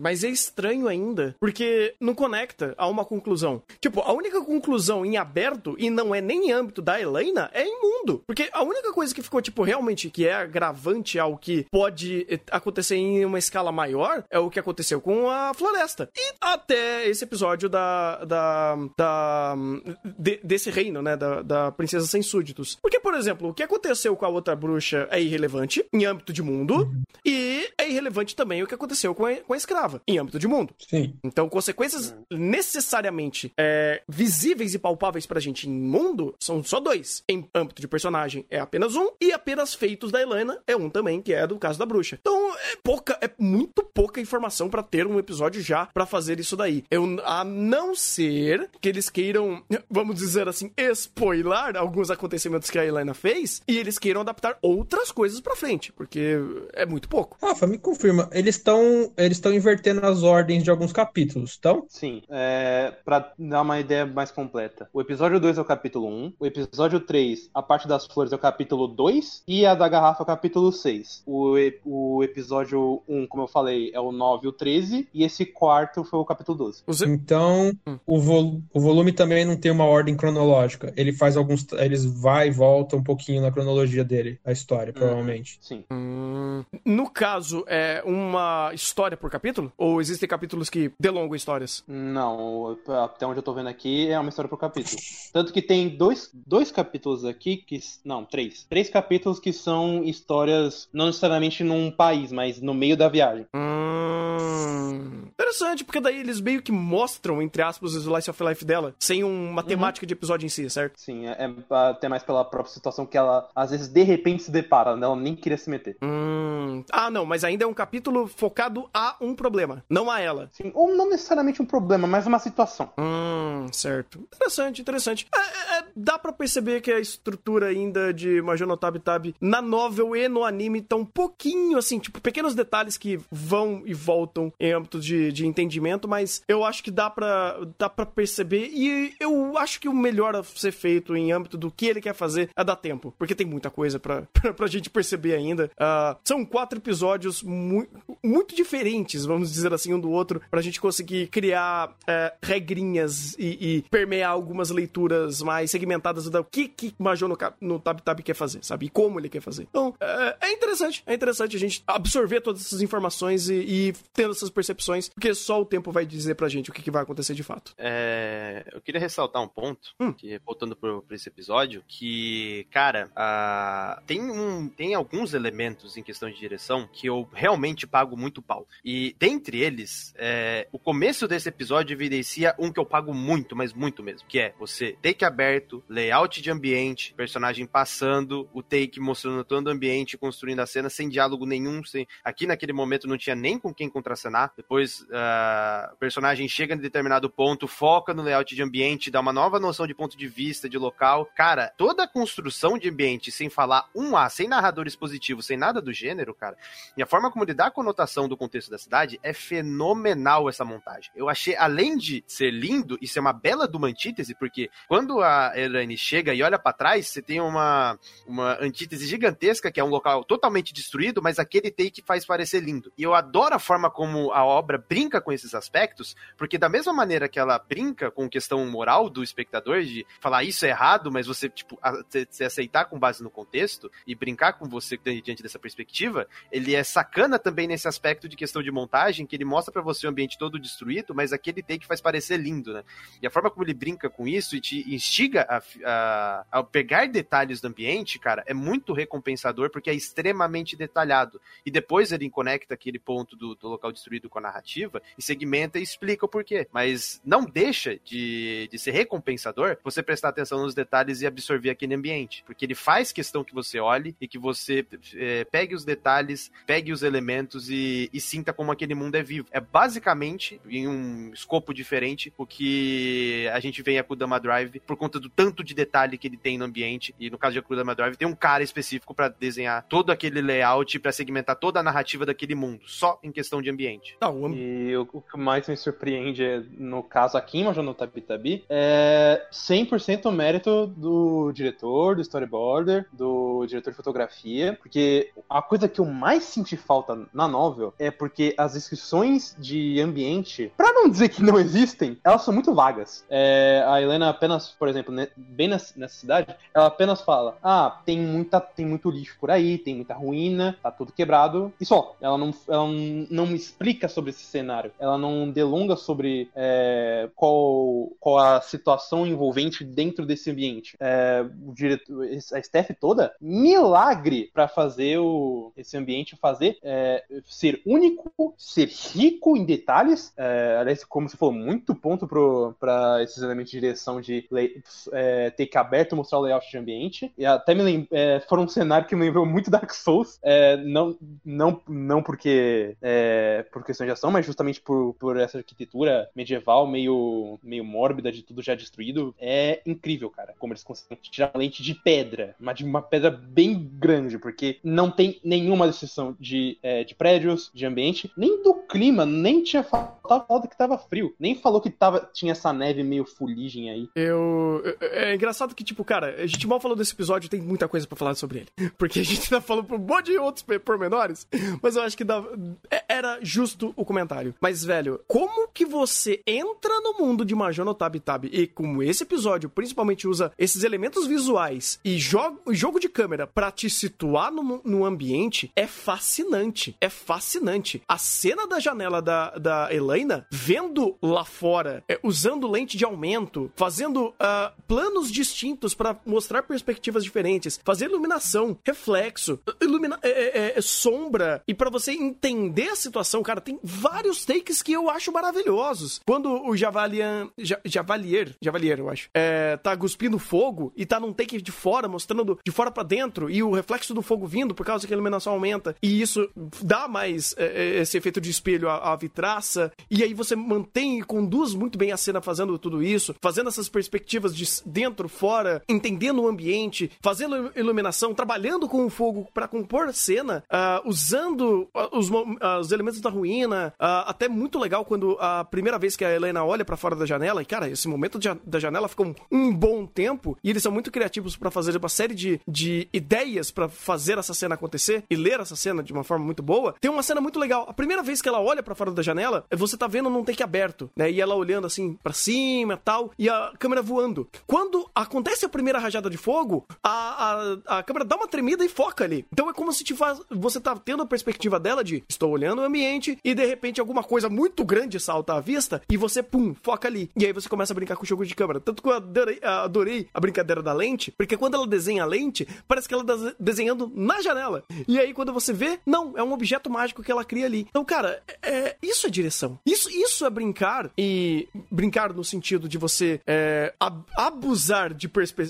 mas é estranho ainda, porque não conecta a uma conclusão. Tipo, a única conclusão em aberto, e não é nem em âmbito da Helena, é em mundo. Porque a única coisa que ficou, tipo, realmente que é agravante ao que pode eh, acontecer em uma escala maior é o que aconteceu com a floresta. E até esse episódio da. da. da de- desse reino, né? Da, da princesa sem súditos. Porque, por exemplo, o que aconteceu com a outra bruxa é irrelevante em âmbito de mundo, e é irrelevante também o que aconteceu com a, com a escrava, em âmbito de mundo. Sim. Então, consequências necessariamente é, visíveis e palpáveis pra gente em mundo são só dois. Em âmbito de personagem é apenas um, e apenas feitos da Helena é um também, que é do caso da bruxa. Então, é pouca, é muito pouca informação pra ter um episódio já pra fazer isso daí. Eu, a não ser que eles queiram, vamos dizer assim, spoiler alguns acontecimentos que a Helena fez, e eles queiram adaptar outras coisas pra frente, porque é muito pouco. Rafa, me confirma, eles estão eles estão invertendo as ordens de alguns capítulos, então? Sim, é, pra dar uma ideia mais completa. O episódio 2 é o capítulo 1, o episódio 3, a parte das flores, é o capítulo 2, e a da garrafa é o capítulo 6. O, o episódio 1, como eu falei, é o 9 e o 13, e esse quarto foi o capítulo 12. Os- Então, Hum. o, vol- o volume também não tem uma ordem cronológica. Ele faz alguns. Eles vai e volta um pouquinho na cronologia dele, a história, provavelmente. Sim. Hum, No caso, é uma história por capítulo? Ou existem capítulos que delongam histórias? Não, até onde eu tô vendo aqui é uma história por capítulo. Tanto que tem dois, dois capítulos aqui que. Não, três. Três capítulos que são histórias, não necessariamente num país, mas no meio da viagem. Hum, interessante, porque daí eles meio que mostram, entre aspas, o slice of life dela, sem uma temática de episódio em si, certo? Sim, é, é até mais pela própria situação que ela, às vezes, de repente se depara, né? ela nem queria se meter. Hum, ah, não, mas ainda é um capítulo focado a um problema, não a ela. Sim, ou não necessariamente um problema, mas uma situação. Hum, certo. Interessante, interessante. É, é, é, dá pra perceber que a estrutura ainda de Major no Tab Tab na novel e no anime tá um pouquinho assim, tipo, pequenos detalhes que vão e voltam em âmbito de, de entendimento, mas eu acho que dá pra, dá pra perceber e eu acho que o melhor a ser feito em âmbito do que ele quer fazer é dar tempo, porque tem muita coisa pra, pra, pra gente perceber ainda. Ah, são quatro episódios mu muito diferentes, vamos dizer assim, um do outro, pra gente conseguir criar é, regrinhas e, e permear algumas leituras mais segmentadas do que, que Major no, no Tab Tab quer fazer, sabe? E como ele quer fazer. Então, é, é interessante, é interessante a gente absorver todas essas informações e, e tendo essas percepções, porque só o tempo vai dizer pra gente o que, que vai acontecer de fato. É, eu queria ressaltar um ponto, Hum. que, voltando pro, pra esse episódio, que, cara, ah, tem, um, tem alguns elementos em questão de direção que eu realmente pago muito pau. E dentre eles, é, o começo desse episódio evidencia um que eu pago muito, mas muito mesmo, que é você take aberto, layout de ambiente, personagem passando, o take mostrando todo o ambiente, construindo a cena sem diálogo nenhum, sem... aqui naquele momento não tinha nem com quem contracenar, depois ah, o personagem chega em determinado ponto, foca no layout de ambiente, dá uma nova noção de ponto de vista, de local. Cara, toda a construção de ambiente sem falar um A, sem narrador expositivo, sem nada do gênero, cara, e a forma como ele dá a conotação do contexto da cidade é fenomenal essa montagem. Eu achei, além de ser lindo e ser uma bela de uma antítese, porque quando a Elaine chega e olha pra trás, você tem uma, uma antítese gigantesca, que é um local totalmente destruído, mas aquele take faz parecer lindo. E eu adoro a forma forma como a obra brinca com esses aspectos, porque da mesma maneira que ela brinca com questão moral do espectador, de falar isso é errado, mas você, tipo, se aceitar com base no contexto e brincar com você diante dessa perspectiva, ele é sacana também nesse aspecto de questão de montagem, que ele mostra para você o ambiente todo destruído, mas aquele take faz parecer lindo, né? E a forma como ele brinca com isso e te instiga a, a, a pegar detalhes do ambiente, cara, é muito recompensador porque é extremamente detalhado. E depois ele conecta aquele ponto do, do local destruído com a narrativa e segmenta e explica o porquê. Mas não deixa de, de ser recompensador você prestar atenção nos detalhes e absorver aquele ambiente. Porque ele faz questão que você olhe e que você é, pegue os detalhes, pegue os elementos e, e sinta como aquele mundo é vivo. É basicamente, em um escopo diferente, o que a gente vê em Akudama Drive por conta do tanto de detalhe que ele tem no ambiente. E no caso de Akudama Drive, tem um cara específico para desenhar todo aquele layout, para segmentar toda a narrativa daquele mundo, só em questão de ambiente. Não, e o, o, que mais me surpreende, é, no caso aqui em Majono Tabi Tabi, é 100% mérito do diretor, do storyboarder, do diretor de fotografia, porque a coisa que eu mais senti falta na novel é porque as descrições de ambiente, para não dizer que não existem, elas são muito vagas. É, a Helena apenas, por exemplo, bem nessa, nessa cidade, ela apenas fala: ah, tem muita, tem muito lixo por aí, tem muita ruína, tá tudo quebrado e só. Ela não, ela não me explica sobre esse cenário, ela não delonga sobre é, qual, qual a situação envolvente dentro desse ambiente. É, o diretor, a staff toda, milagre para fazer o, esse ambiente fazer é, ser único, ser rico em detalhes. É, como você falou, muito ponto para esses elementos de direção de é, ter que aberto mostrar o layout de ambiente. E até me lembro, é, foram um cenário que me lembrou muito Dark Souls. É, não, não, não porque é, por questão de ação, mas justamente por, por essa arquitetura medieval meio, meio mórbida de tudo já destruído. É incrível, cara, como eles conseguem tirar lente de pedra, mas de uma pedra bem grande, porque não tem nenhuma descrição de, é, de prédios, de ambiente, nem do clima, nem tinha falado que tava frio, nem falou que tava, tinha essa neve meio fuligem aí. Eu. É engraçado que, tipo, cara, a gente mal falou desse episódio, tem muita coisa para falar sobre ele. Porque a gente tá falando por um monte de outros pormenores, mas eu acho que dava, é, era justo o comentário. Mas, velho, como que você entra no mundo de Major no Tab Tab e como esse episódio principalmente usa esses elementos visuais e jogo, jogo de câmera para te situar no, no ambiente é fascinante. É fascinante. A cena da janela da, da Elaina, vendo lá fora, é, usando lente de aumento, fazendo uh, planos distintos para mostrar perspectivas diferentes, fazer iluminação, reflexo, ilumina é, é, é sombra, e para você entender a situação, cara, tem vários takes que eu acho maravilhosos. Quando o Javalian, Javalier, Javalier, eu acho, é, tá cuspindo fogo e tá num take de fora, mostrando de fora para dentro e o reflexo do fogo vindo por causa que a iluminação aumenta e isso dá mais é, é, esse efeito de espelho à, à vitraça e aí você mantém e conduz muito bem a cena fazendo tudo isso, fazendo essas perspectivas de dentro, fora, entendendo o ambiente, fazendo iluminação, trabalhando com o fogo para compor cena, uh, usando ah, os, uh, os, elementos da ruína, uh, até muito legal quando a primeira vez que a Helena olha para fora da janela, e cara, esse momento de, da janela fica um, um, bom tempo, e eles são muito criativos para fazer uma série de, de ideias para fazer essa cena acontecer e ler essa cena de uma forma muito boa. Tem uma cena muito legal. A primeira vez que ela olha para fora da janela, você tá vendo num take aberto, né? E ela olhando assim para cima tal, e a câmera voando. Quando acontece a primeira rajada de fogo, a, a, a câmera dá uma tremida e foca ali. Então é como se te faz, você tá tendo a perspectiva dela de estou olhando ambiente e de repente alguma coisa muito grande salta à vista e você, pum, foca ali. E aí você começa a brincar com o jogo de câmera. Tanto que eu adorei, adorei a brincadeira da lente, porque quando ela desenha a lente, parece que ela tá desenhando na janela. E aí quando você vê, não, é um objeto mágico que ela cria ali. Então, cara, é, isso é direção. Isso, isso é brincar e brincar no sentido de você é, abusar de perspe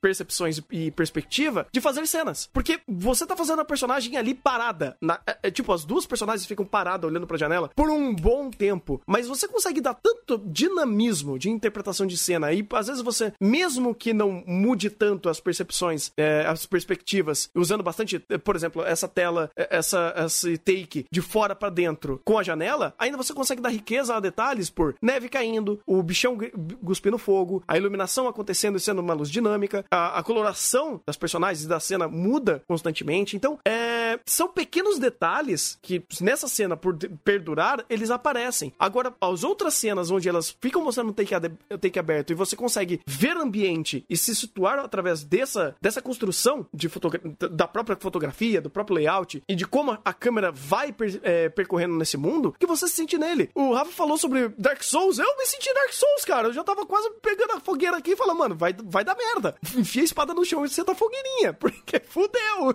percepções e perspectiva de fazer cenas. Porque você tá fazendo a personagem ali parada. Na, é, é, tipo, as duas personagens ficam paradas olhando pra janela por um bom tempo. Mas você consegue dar tanto dinamismo de interpretação de cena. E às vezes você, mesmo que não mude tanto as percepções, é, as perspectivas, usando bastante, é, por exemplo, essa tela, é, essa, esse take de fora para dentro com a janela, ainda você consegue dar riqueza a detalhes por neve caindo, o bichão cuspindo fogo, a iluminação acontecendo e sendo uma luz dinâmica, a, a coloração das personagens e da cena muda constantemente. Então, é, são pequenos detalhes que nessa cena, por perdurar, eles aparecem. Agora, as outras cenas onde elas ficam mostrando o take, take aberto e você consegue ver o ambiente e se situar através dessa, dessa construção de da própria fotografia, do próprio layout e de como a câmera vai per é, percorrendo nesse mundo, que você se sente nele. O Rafa falou sobre Dark Souls, eu me senti Dark Souls, cara. Eu já tava quase pegando a fogueira aqui e falando, mano, vai, vai dar merda. Enfia a espada no chão e senta a fogueirinha, porque fudeu.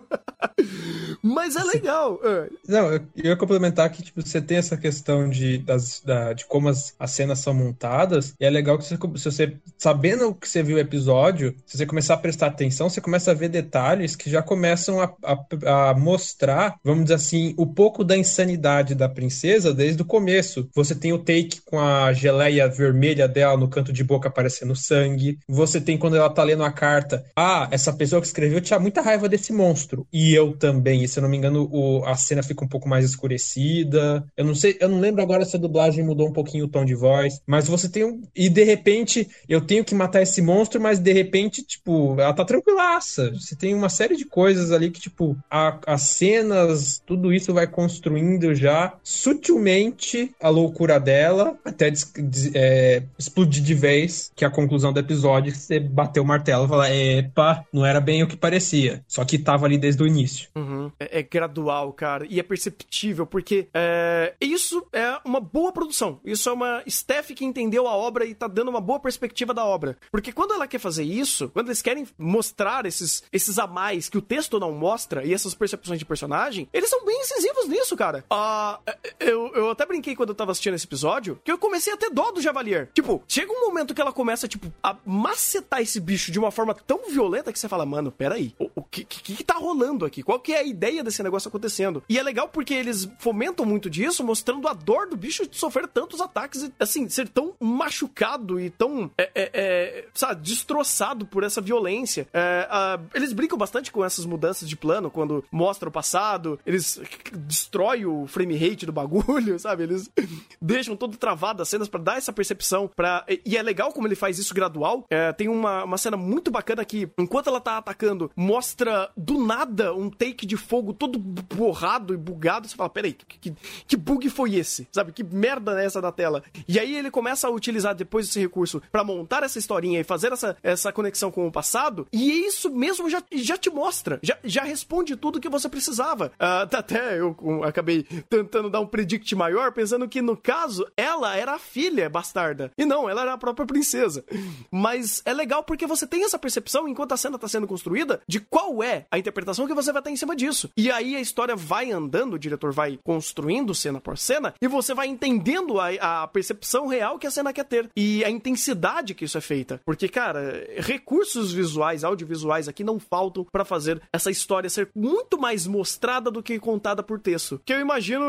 Mas é legal. É. Não, eu ia complementar que, tipo, você tem essa questão de, das, da, de como as, as cenas são montadas, e é legal que você, se você, sabendo que você viu o episódio, se você começar a prestar atenção, você começa a ver detalhes que já começam a, a, a mostrar, vamos dizer assim, o pouco da insanidade da princesa desde o começo. Você tem o take com a geleia vermelha dela no canto de boca aparecendo sangue. Você tem quando ela tá lendo a carta, ah, essa pessoa que escreveu tinha muita raiva desse monstro. E eu também. Se eu não me engano, o, a cena fica um pouco mais escurecida. Eu não sei, eu não lembro agora se a dublagem mudou um pouquinho o tom de voz, mas você tem um. E de repente, eu tenho que matar esse monstro, mas de repente, tipo, ela tá tranquilaça. Você tem uma série de coisas ali que, tipo, a, as cenas, tudo isso vai construindo já sutilmente a loucura dela, até des, des, é, explodir de vez, que é a conclusão do episódio, você bateu o martelo e falar, epa, não era bem o que parecia. Só que tava ali desde o início. Uhum. É, é, gradual, cara, e é perceptível, porque é, isso é uma boa produção. Isso é uma staff que entendeu a obra e tá dando uma boa perspectiva da obra. Porque quando ela quer fazer isso, quando eles querem mostrar esses, esses a mais que o texto não mostra e essas percepções de personagem, eles são bem incisivos nisso, cara. Uh, eu, eu até brinquei quando eu tava assistindo esse episódio que eu comecei a ter dó do Javalier. Tipo, chega um momento que ela começa, tipo, a macetar esse bicho de uma forma tão violenta que você fala, mano, peraí, o, o que, que, que tá rolando aqui? Qual que é a ideia desse negócio acontecendo? E é legal porque eles fomentam muito disso, mostrando a dor do bicho de sofrer tantos ataques e, assim, ser tão machucado e tão, é, é, é, sabe, destroçado por essa violência. É, eles brincam bastante com essas mudanças de plano, quando mostra o passado, eles destroem o frame rate do bagulho, sabe? Eles deixam todo travado as cenas para dar essa percepção. Pra... E é legal como ele faz isso gradual. É, tem uma, uma cena muito bacana que, enquanto ela tá atacando, mostra do nada um take de fogo todo borrado e bugado. Você fala, peraí, que, que, bug foi esse? Sabe? Que merda é essa da tela? E aí ele começa a utilizar depois esse recurso para montar essa historinha e fazer essa, essa conexão com o passado. E isso mesmo já, já te mostra, já, já responde tudo que você precisava. Uh, até eu acabei tentando dar um predict maior, pensando que no caso ela era a filha bastarda. E não, ela era a própria princesa. Mas é legal porque você tem essa percepção enquanto a cena tá sendo construída de qual é a interpretação que você vai ter em cima disso. E aí a história vai andando, o diretor vai construindo cena por cena e você vai entendendo a, a percepção real que a cena quer ter e a intensidade que isso é feita. Porque, cara, recursos visuais, audiovisuais aqui não faltam para fazer essa história ser muito mais mostrada do que contada por texto. Que eu imagino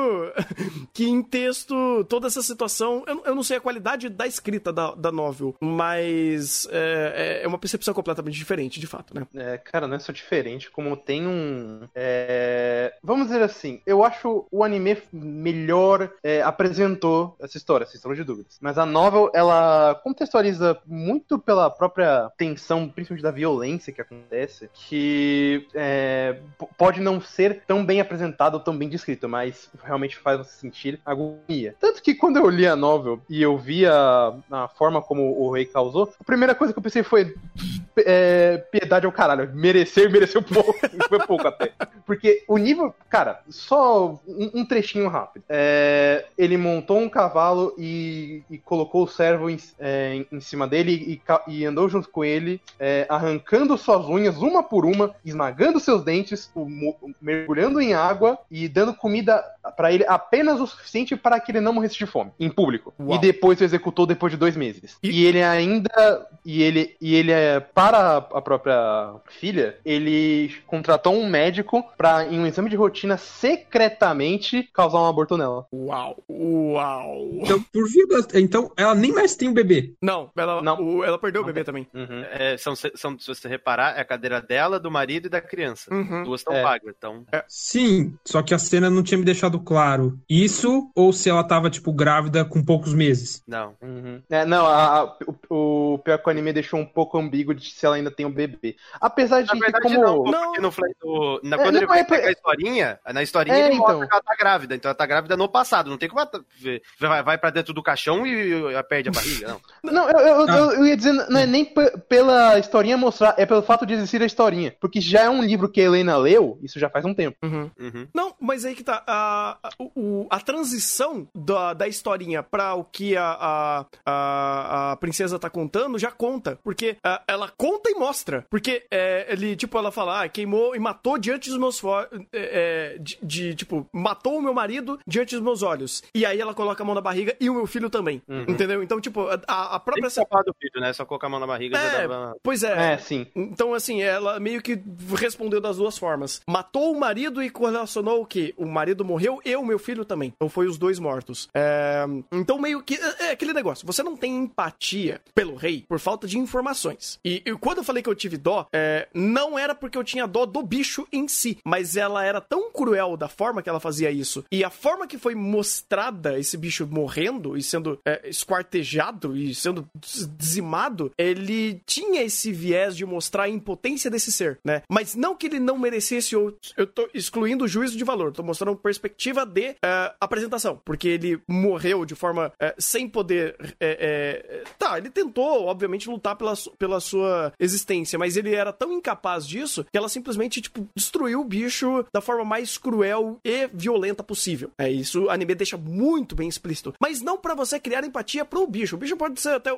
que em texto, toda essa situação, eu, eu não sei a qualidade da escrita da, da novel, mas é, é, é uma percepção completamente diferente, de fato, né? É, cara, não é só diferente, como tem um. É... Vamos dizer assim, eu acho o anime melhor é, apresentou essa história, sem sombra de dúvidas. Mas a novel, ela contextualiza muito pela própria tensão, principalmente da violência que acontece, que é, pode não ser tão bem apresentado ou tão bem descrito, mas realmente faz você sentir agonia. Tanto que quando eu li a novel e eu vi a, a forma como o rei causou, a primeira coisa que eu pensei foi é, piedade ao caralho. Merecer, mereceu pouco. foi pouco até. Porque o nível. Cara, só um, um trechinho rápido. É, ele montou um cavalo e, e colocou o servo em, é, em, cima dele e, e, andou junto com ele, é, arrancando suas unhas uma por uma, esmagando seus dentes, mergulhando em água e dando comida para ele apenas o suficiente para que ele não morresse de fome, em público. Uau. E depois o executou depois de dois meses. E, e ele ainda. E ele, e ele é. Para a própria filha, ele contratou um médico para, em um exame de rotina, secretamente causar um aborto nela. Uau! Uau! Então, por vida. Então, ela nem mais tem um bebê. Não, ela, não. O, ela perdeu não o bebê tem. também. Uhum. É, são, são, se você reparar, é a cadeira dela, do marido e da criança. Uhum. Duas estão é. pagas, então. É. Sim, só que a cena não tinha me deixado claro isso ou se ela tava, tipo, grávida com poucos meses. Não. Uhum. É, não, a- a- o, o pior que o anime deixou um pouco ambíguo de se ela ainda tem um bebê. Apesar de Na que verdade, como... não, Não. porque no, no- na- É, quando não, ele vai é por- pegar a historinha, na historinha É, ele mostra então. que ela tá grávida, então ela tá grávida no passado, não tem como ela tá- ver- vai, vai pra dentro do caixão e ela perde a barriga, não. Não, eu, eu, Ah. eu, eu ia dizer, não é nem pe- pela historinha mostrar, é pelo fato de existir a historinha. Porque já é um livro que a Helena leu, isso já faz um tempo. Uhum. Uhum. Não, mas aí que tá. A, a, a transição da, da historinha pra o que a, a, a, a princesa tá contando já conta. Porque ah, ela conta e mostra. Porque é, ele, tipo, ela fala, ah, queimou e matou diante dos meus olhos. de, de, tipo, matou o meu marido diante dos meus olhos. E aí ela coloca a mão na barriga e o meu filho também. Entendeu? Então, tipo, a, a Tem própria. que escapar do filho, né? Só colocar a mão na barriga já É, dava... pois é. É, sim. Então, assim, ela meio que respondeu das duas formas. Matou o marido e correlacionou o quê? O marido morreu e o meu filho também. Então foi os dois mortos. É, Então, meio que. É aquele negócio. Você não tem empatia pelo rei por falta de informações. E, e quando eu falei que eu tive dó, é, não era porque eu tinha dó do bicho em si, mas ela era tão cruel da forma que ela fazia isso. E a forma que foi mostrada esse bicho morrendo e sendo é, esquartejado e sendo dizimado, ele tinha esse viés de mostrar a impotência desse ser, né? Mas não que ele não merecesse, eu, eu tô excluindo o juízo de valor, tô mostrando perspectiva de é, apresentação, porque ele morreu de forma é, sem poder. é, tá, ele tentou, obviamente, lutar pela, pela sua existência, mas ele era tão incapaz disso que ela simplesmente, tipo, destruiu o bicho da forma mais cruel e violenta possível. É isso, o anime deixa muito bem explícito. Mas não pra você criar empatia pro bicho. O bicho pode ser até.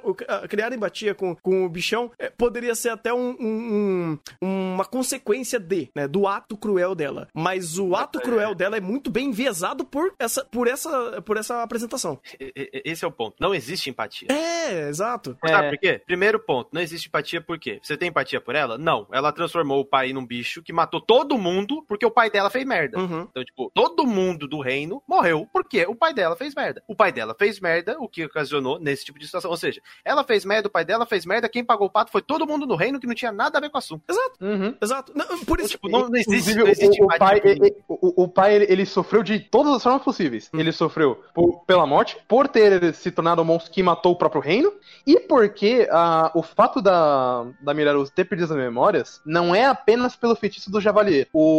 Criar empatia com, com o bichão é, poderia ser até um, um- um- uma consequência de, né? Do ato cruel dela. Mas o ato cruel dela é muito bem enviesado por essa, por essa, por essa apresentação. Esse é o ponto. Não existe empatia. É, exato. Sabe É. por quê? Primeiro ponto, não existe empatia por quê? Você tem empatia por ela? Não. Ela transformou o pai num bicho que matou todo mundo porque o pai dela fez merda. Uhum. Então, tipo, todo mundo do reino morreu porque o pai dela fez merda. O pai dela fez merda, o que ocasionou nesse tipo de situação. Ou seja, ela fez merda, o pai dela fez merda, quem pagou o pato foi todo mundo do reino que não tinha nada a ver com o assunto. Uhum. Exato. Não, por isso. tipo, não, não existe, não existe o, o empatia pai, ele, o, o pai ele, ele sofreu de todas as formas possíveis. Hum. Ele sofreu por- pela morte, por ter se tornado o monstro que matou o próprio reino, e porque ah, o fato da, da Miraros ter perdido as memórias não é apenas pelo feitiço do Javalier. O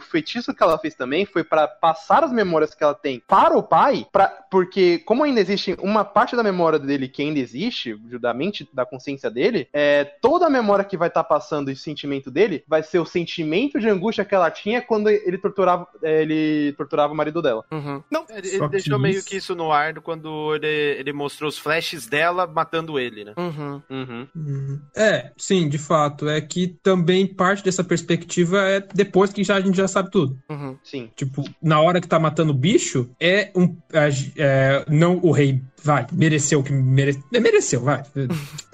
feitiço que ela fez também foi pra passar as memórias que ela tem para o pai, pra, porque como ainda existe uma parte da memória dele que ainda existe, da mente, da consciência dele, é, toda a memória que vai estar passando e o sentimento dele vai ser o sentimento de angústia que ela tinha quando ele torturava, é, ele torturava o marido dela. Uhum. Não, Ele, ele deixou meio isso- que isso no ar quando ele, ele mostrou os flashes dela matando ele, né? Uhum. Uhum. Uhum. É, sim, de fato. É que também parte dessa perspectiva é depois que já, a gente já sabe tudo. Uhum. Sim. Tipo, na hora que tá matando o bicho, é um. é, é, não o rei, vai, mereceu o que mere, é, mereceu, vai.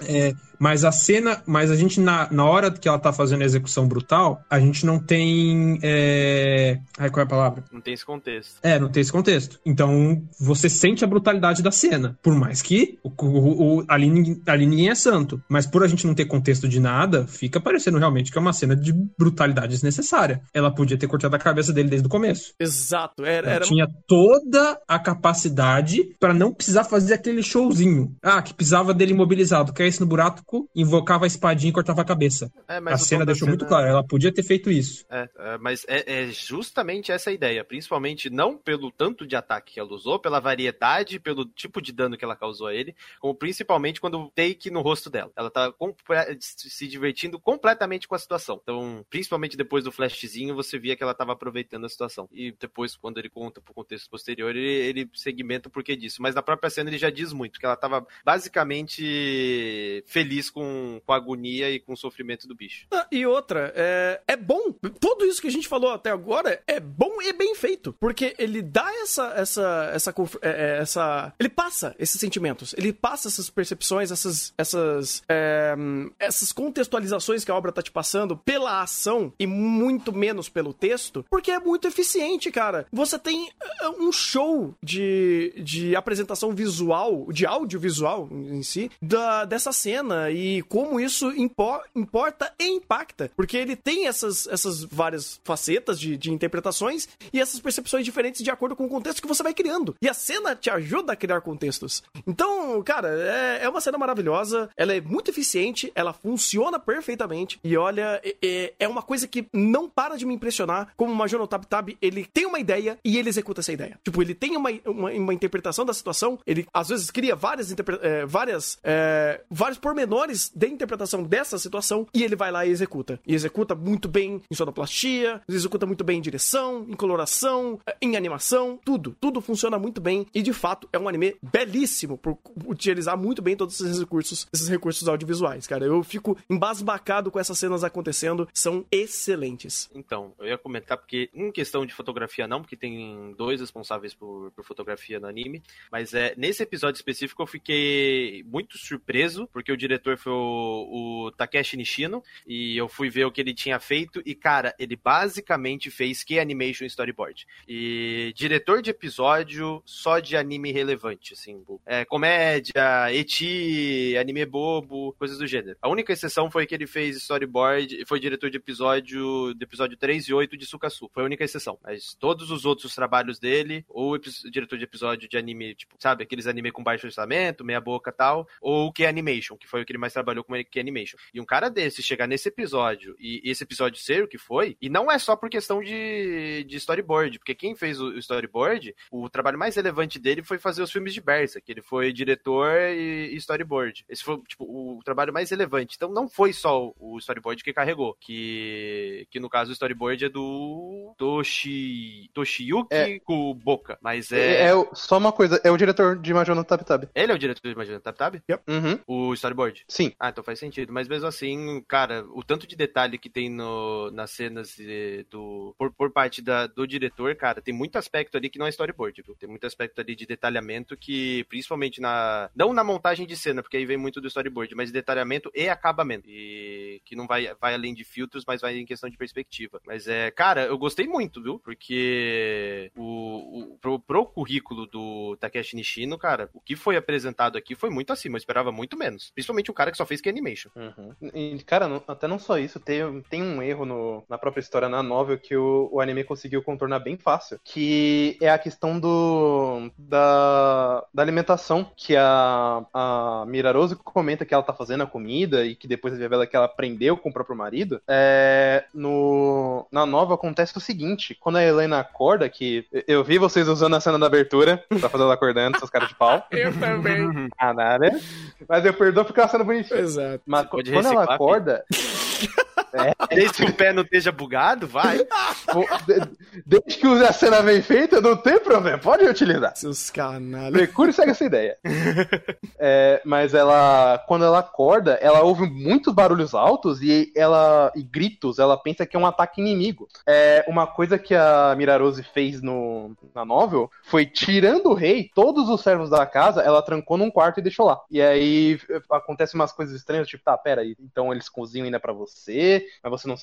É, mas a cena, mas a gente, na, na hora que ela tá fazendo a execução brutal, a gente não tem. É... Ai, qual é a palavra? Não tem esse contexto. É, não tem esse contexto. Então, você sente a brutalidade da cena. Por mais que o, o- o- ali, ninguém- ali ninguém é santo. Mas por a gente não ter contexto de nada, fica parecendo realmente que é uma cena de brutalidade desnecessária. Ela podia ter cortado a cabeça dele desde o começo. Exato. Era, Ela era... tinha toda a capacidade pra não precisar fazer aquele showzinho. Ah, que precisava dele imobilizado. Caísse no buraco, invocava a espadinha e cortava a cabeça. É, a cena deixou muito cena- claro. Ela podia ter feito isso. É, é, mas é, é justamente essa a ideia, principalmente não pelo tanto de ataque que ela usou, pela variedade, pelo tipo de dano que ela causou a ele, como principalmente quando o take no rosto dela. Ela tá se divertindo completamente com a situação. Então, principalmente depois do flashzinho, você via que ela tava aproveitando a situação. E depois, quando ele conta pro contexto posterior, ele, ele segmenta o porquê disso. Mas na própria cena ele já diz muito, que ela tava basicamente feliz com, com a agonia e com o sofrimento do bicho. Ah, E outra, é, é bom. Tudo isso que a gente falou até agora é bom e bem feito. Porque ele dá essa. essa, essa, é, é, essa ele passa esses sentimentos. Ele passa essas percepções, essas. essas. é, essas contextualizações que a obra tá te passando pela ação e muito menos pelo texto. Porque é muito eficiente, cara. Você tem é, um show de, de apresentação visual visual, de audiovisual em si, da, dessa cena e como isso impo, importa e impacta. Porque ele tem essas, essas várias facetas de, de interpretações e essas percepções diferentes de acordo com o contexto que você vai criando. E a cena te ajuda a criar contextos. Então, cara, é, é uma cena maravilhosa, ela é muito eficiente, ela funciona perfeitamente. E olha, é, é uma coisa que não para de me impressionar como o Major Tab Tab, ele tem uma ideia e ele executa essa ideia. Tipo, ele tem uma, uma, uma interpretação da situação, ele às vezes cria várias, é, várias é, vários pormenores de interpretação dessa situação e ele vai lá e executa. E executa muito bem em sonoplastia, executa muito bem em direção, em coloração, é, em animação, tudo. Tudo funciona muito bem e de fato é um anime belíssimo por utilizar muito bem todos esses recursos, esses recursos audiovisuais, cara. Eu fico embasbacado com essas cenas acontecendo, são excelentes. Então, eu ia comentar porque em questão de fotografia não, porque tem dois responsáveis por, por fotografia no anime, mas é nesse episódio específico eu fiquei muito surpreso, porque o diretor foi o, o Takeshi Nishino, e eu fui ver o que ele tinha feito, e cara, ele basicamente fez que animation storyboard. E diretor de episódio só de anime relevante, assim, é, comédia, eti, anime bobo, coisas do gênero. A única exceção foi que ele fez storyboard, foi diretor de episódio, de episódio 3 e 8 de Sukasu. Foi a única exceção. Mas todos os outros trabalhos dele, ou diretor de episódio de anime, tipo, sabe, aqueles anime com baixo orçamento, meia boca tal, ou que animation, que foi o que ele mais trabalhou com que animation. E um cara desse chegar nesse episódio e esse episódio ser o que foi, e não é só por questão de, de storyboard, porque quem fez o storyboard, o trabalho mais relevante dele foi fazer os filmes de Berserk, que ele foi diretor e, e storyboard. Esse foi, tipo, o trabalho mais relevante. Então não foi só o storyboard que carregou, que, que no caso o storyboard é do Toshi, Toshiyuki é. Kuboka, mas é... é... é... Só uma coisa, é o diretor de Major no Tab Tab. Ele é o diretor de Major no Tab Tab? Yep. Uhum. O storyboard? Sim. Ah, então faz sentido. Mas mesmo assim, cara, o tanto de detalhe que tem no, nas cenas do por, por parte da, do diretor, cara, tem muito aspecto ali que não é storyboard, viu? Tem muito aspecto ali de detalhamento que, principalmente na. Não na montagem de cena, porque aí vem muito do storyboard, mas detalhamento e acabamento. E que não vai, vai além de filtros, mas vai em questão de perspectiva. Mas é, cara, eu gostei muito, viu? Porque o, o pro, pro currículo do Takeshi Nishino, cara, o que foi apresentado aqui foi muito acima. Eu esperava muito menos. Principalmente um cara que só fez que animation. Uhum. E, cara, não, até não só isso, tem, tem um erro no, na própria história, na novel, que o, o anime conseguiu contornar bem fácil. Que é a questão do da, da alimentação. Que a, a Mirarose comenta que ela tá fazendo a comida e que depois revela que ela aprendeu com o próprio marido. É, no, na nova acontece o seguinte: quando a Helena acorda, que eu vi vocês usando a cena da abertura pra fazer ela acordando, seus caras de pau. Eu também. Ah, nada. Mas eu perdoo porque ela cena bonitinha. Exato. Mas quando ela acorda. É. Desde que o pé não esteja bugado, vai. Desde que a cena bem feita, não tem problema, pode utilizar. Seus canalhas. Mercúrio segue essa ideia. é, mas ela, quando ela acorda, ela ouve muitos barulhos altos e ela e gritos, ela pensa que é um ataque inimigo. É, uma coisa que a Mirarose fez no, na novel foi tirando o rei, todos os servos da casa, ela trancou num quarto e deixou lá. E aí acontece umas coisas estranhas, tipo, tá, pera aí, então eles cozinham ainda para você, mas você não,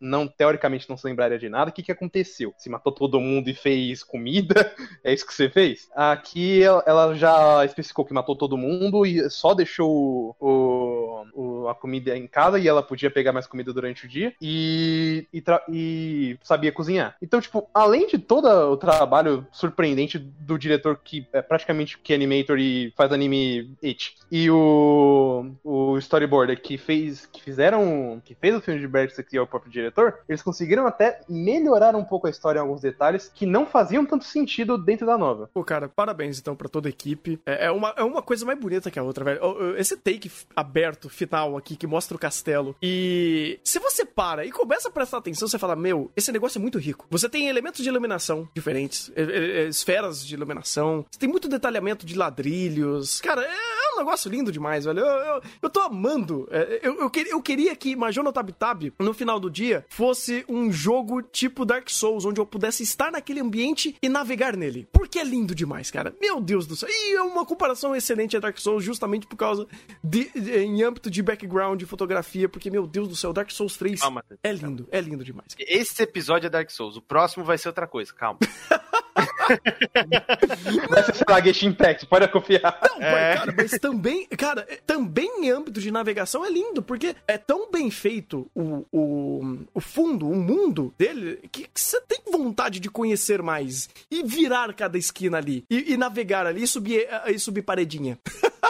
não, teoricamente não se lembraria de nada. O que, que aconteceu? Se matou todo mundo e fez comida? é isso que você fez? Aqui ela já especificou que matou todo mundo e só deixou o, o, a comida em casa e ela podia pegar mais comida durante o dia e, e, e sabia cozinhar. Então, tipo, além de todo o trabalho surpreendente do diretor que é praticamente que animator e faz anime it, e o, o storyboarder que fez que fizeram que fez o filme de Berserk e é o próprio diretor, eles conseguiram até melhorar um pouco a história em alguns detalhes que não faziam tanto sentido dentro da nova. Pô, cara, parabéns então pra toda a equipe. É, é uma, é uma coisa mais bonita que a outra, velho. Esse take aberto, final aqui, que mostra o castelo. E se você para e começa a prestar atenção, você fala: Meu, esse negócio é muito rico. Você tem elementos de iluminação diferentes, esferas de iluminação, você tem muito detalhamento de ladrilhos. Cara, é negócio lindo demais, velho. Eu, eu, eu tô amando. É, eu, eu, queria, eu queria que Major Tab Tab, no final do dia, fosse um jogo tipo Dark Souls, onde eu pudesse estar naquele ambiente e navegar nele. Porque é lindo demais, cara. Meu Deus do céu. E é uma comparação excelente a Dark Souls, justamente por causa de, de em âmbito de background, de fotografia, porque, meu Deus do céu, Dark Souls 3 calma, é lindo, é lindo demais. Esse episódio é Dark Souls, o próximo vai ser outra coisa, calma. Ser, sei lá, Genshin Impact, pode confiar. Não, é. cara, mas também, cara, também em âmbito de navegação é lindo, porque é tão bem feito o, o, o fundo, o mundo dele, que você tem vontade de conhecer mais e virar cada esquina ali, e, e navegar ali e subir, e subir paredinha.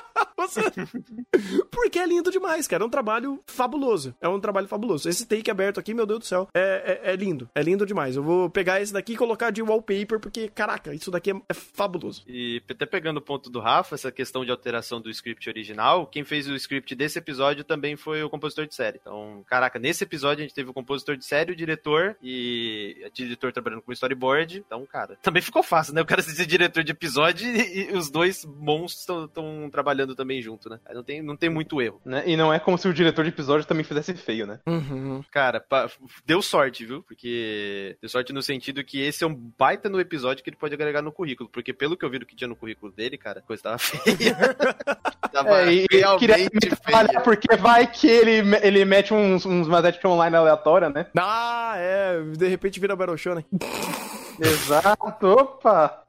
Porque é lindo demais, cara. É um trabalho fabuloso. É um trabalho fabuloso. Esse take aberto aqui, meu Deus do céu, é, é, é lindo. É lindo demais. Eu vou pegar esse daqui e colocar de wallpaper, porque, caraca, isso daqui é, é fabuloso. E até pegando o ponto do Rafa, essa questão de alteração do script original, quem fez o script desse episódio também foi o compositor de série. Então, caraca, nesse episódio a gente teve o compositor de série, o diretor e o diretor trabalhando com storyboard. Então, cara, também ficou fácil, né? O cara ser diretor de episódio e, e os dois monstros estão trabalhando também junto, né? Aí não tem, não tem muito erro. Né? E não é como se o diretor de episódio também fizesse feio, né? Uhum. Cara, deu sorte, viu? Porque deu sorte no sentido que esse é um baita no episódio que ele pode agregar no currículo. Porque pelo que eu vi do que tinha no currículo dele, cara, a coisa tava feia. tava é, e realmente feia. Porque vai que ele, ele mete uns, uns Mazete online aleatória, né? Ah, é. De repente vira Battle Show, né? Exato, opa!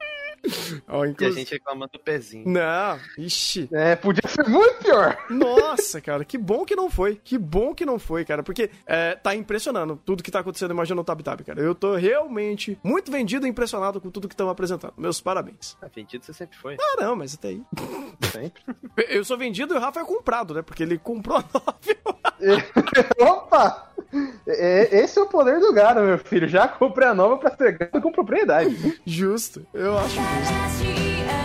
Oh, inclusive... E a gente reclamando do pezinho. Não, ixi. É, podia ser muito pior. Nossa, cara, que bom que não foi. Que bom que não foi, cara. Porque é, tá impressionando tudo que tá acontecendo Imagina o Tab Tab, cara. Eu tô realmente muito vendido e impressionado com tudo que estão apresentando. Meus parabéns. Ah, vendido você sempre foi. Ah, não, mas até aí. Sempre. Eu sou vendido e o Rafa é comprado, né? Porque ele comprou a nova. Opa! É, esse é o poder do gado, meu filho. Já comprei a nova pra ser gado com propriedade. Justo. Eu acho justo.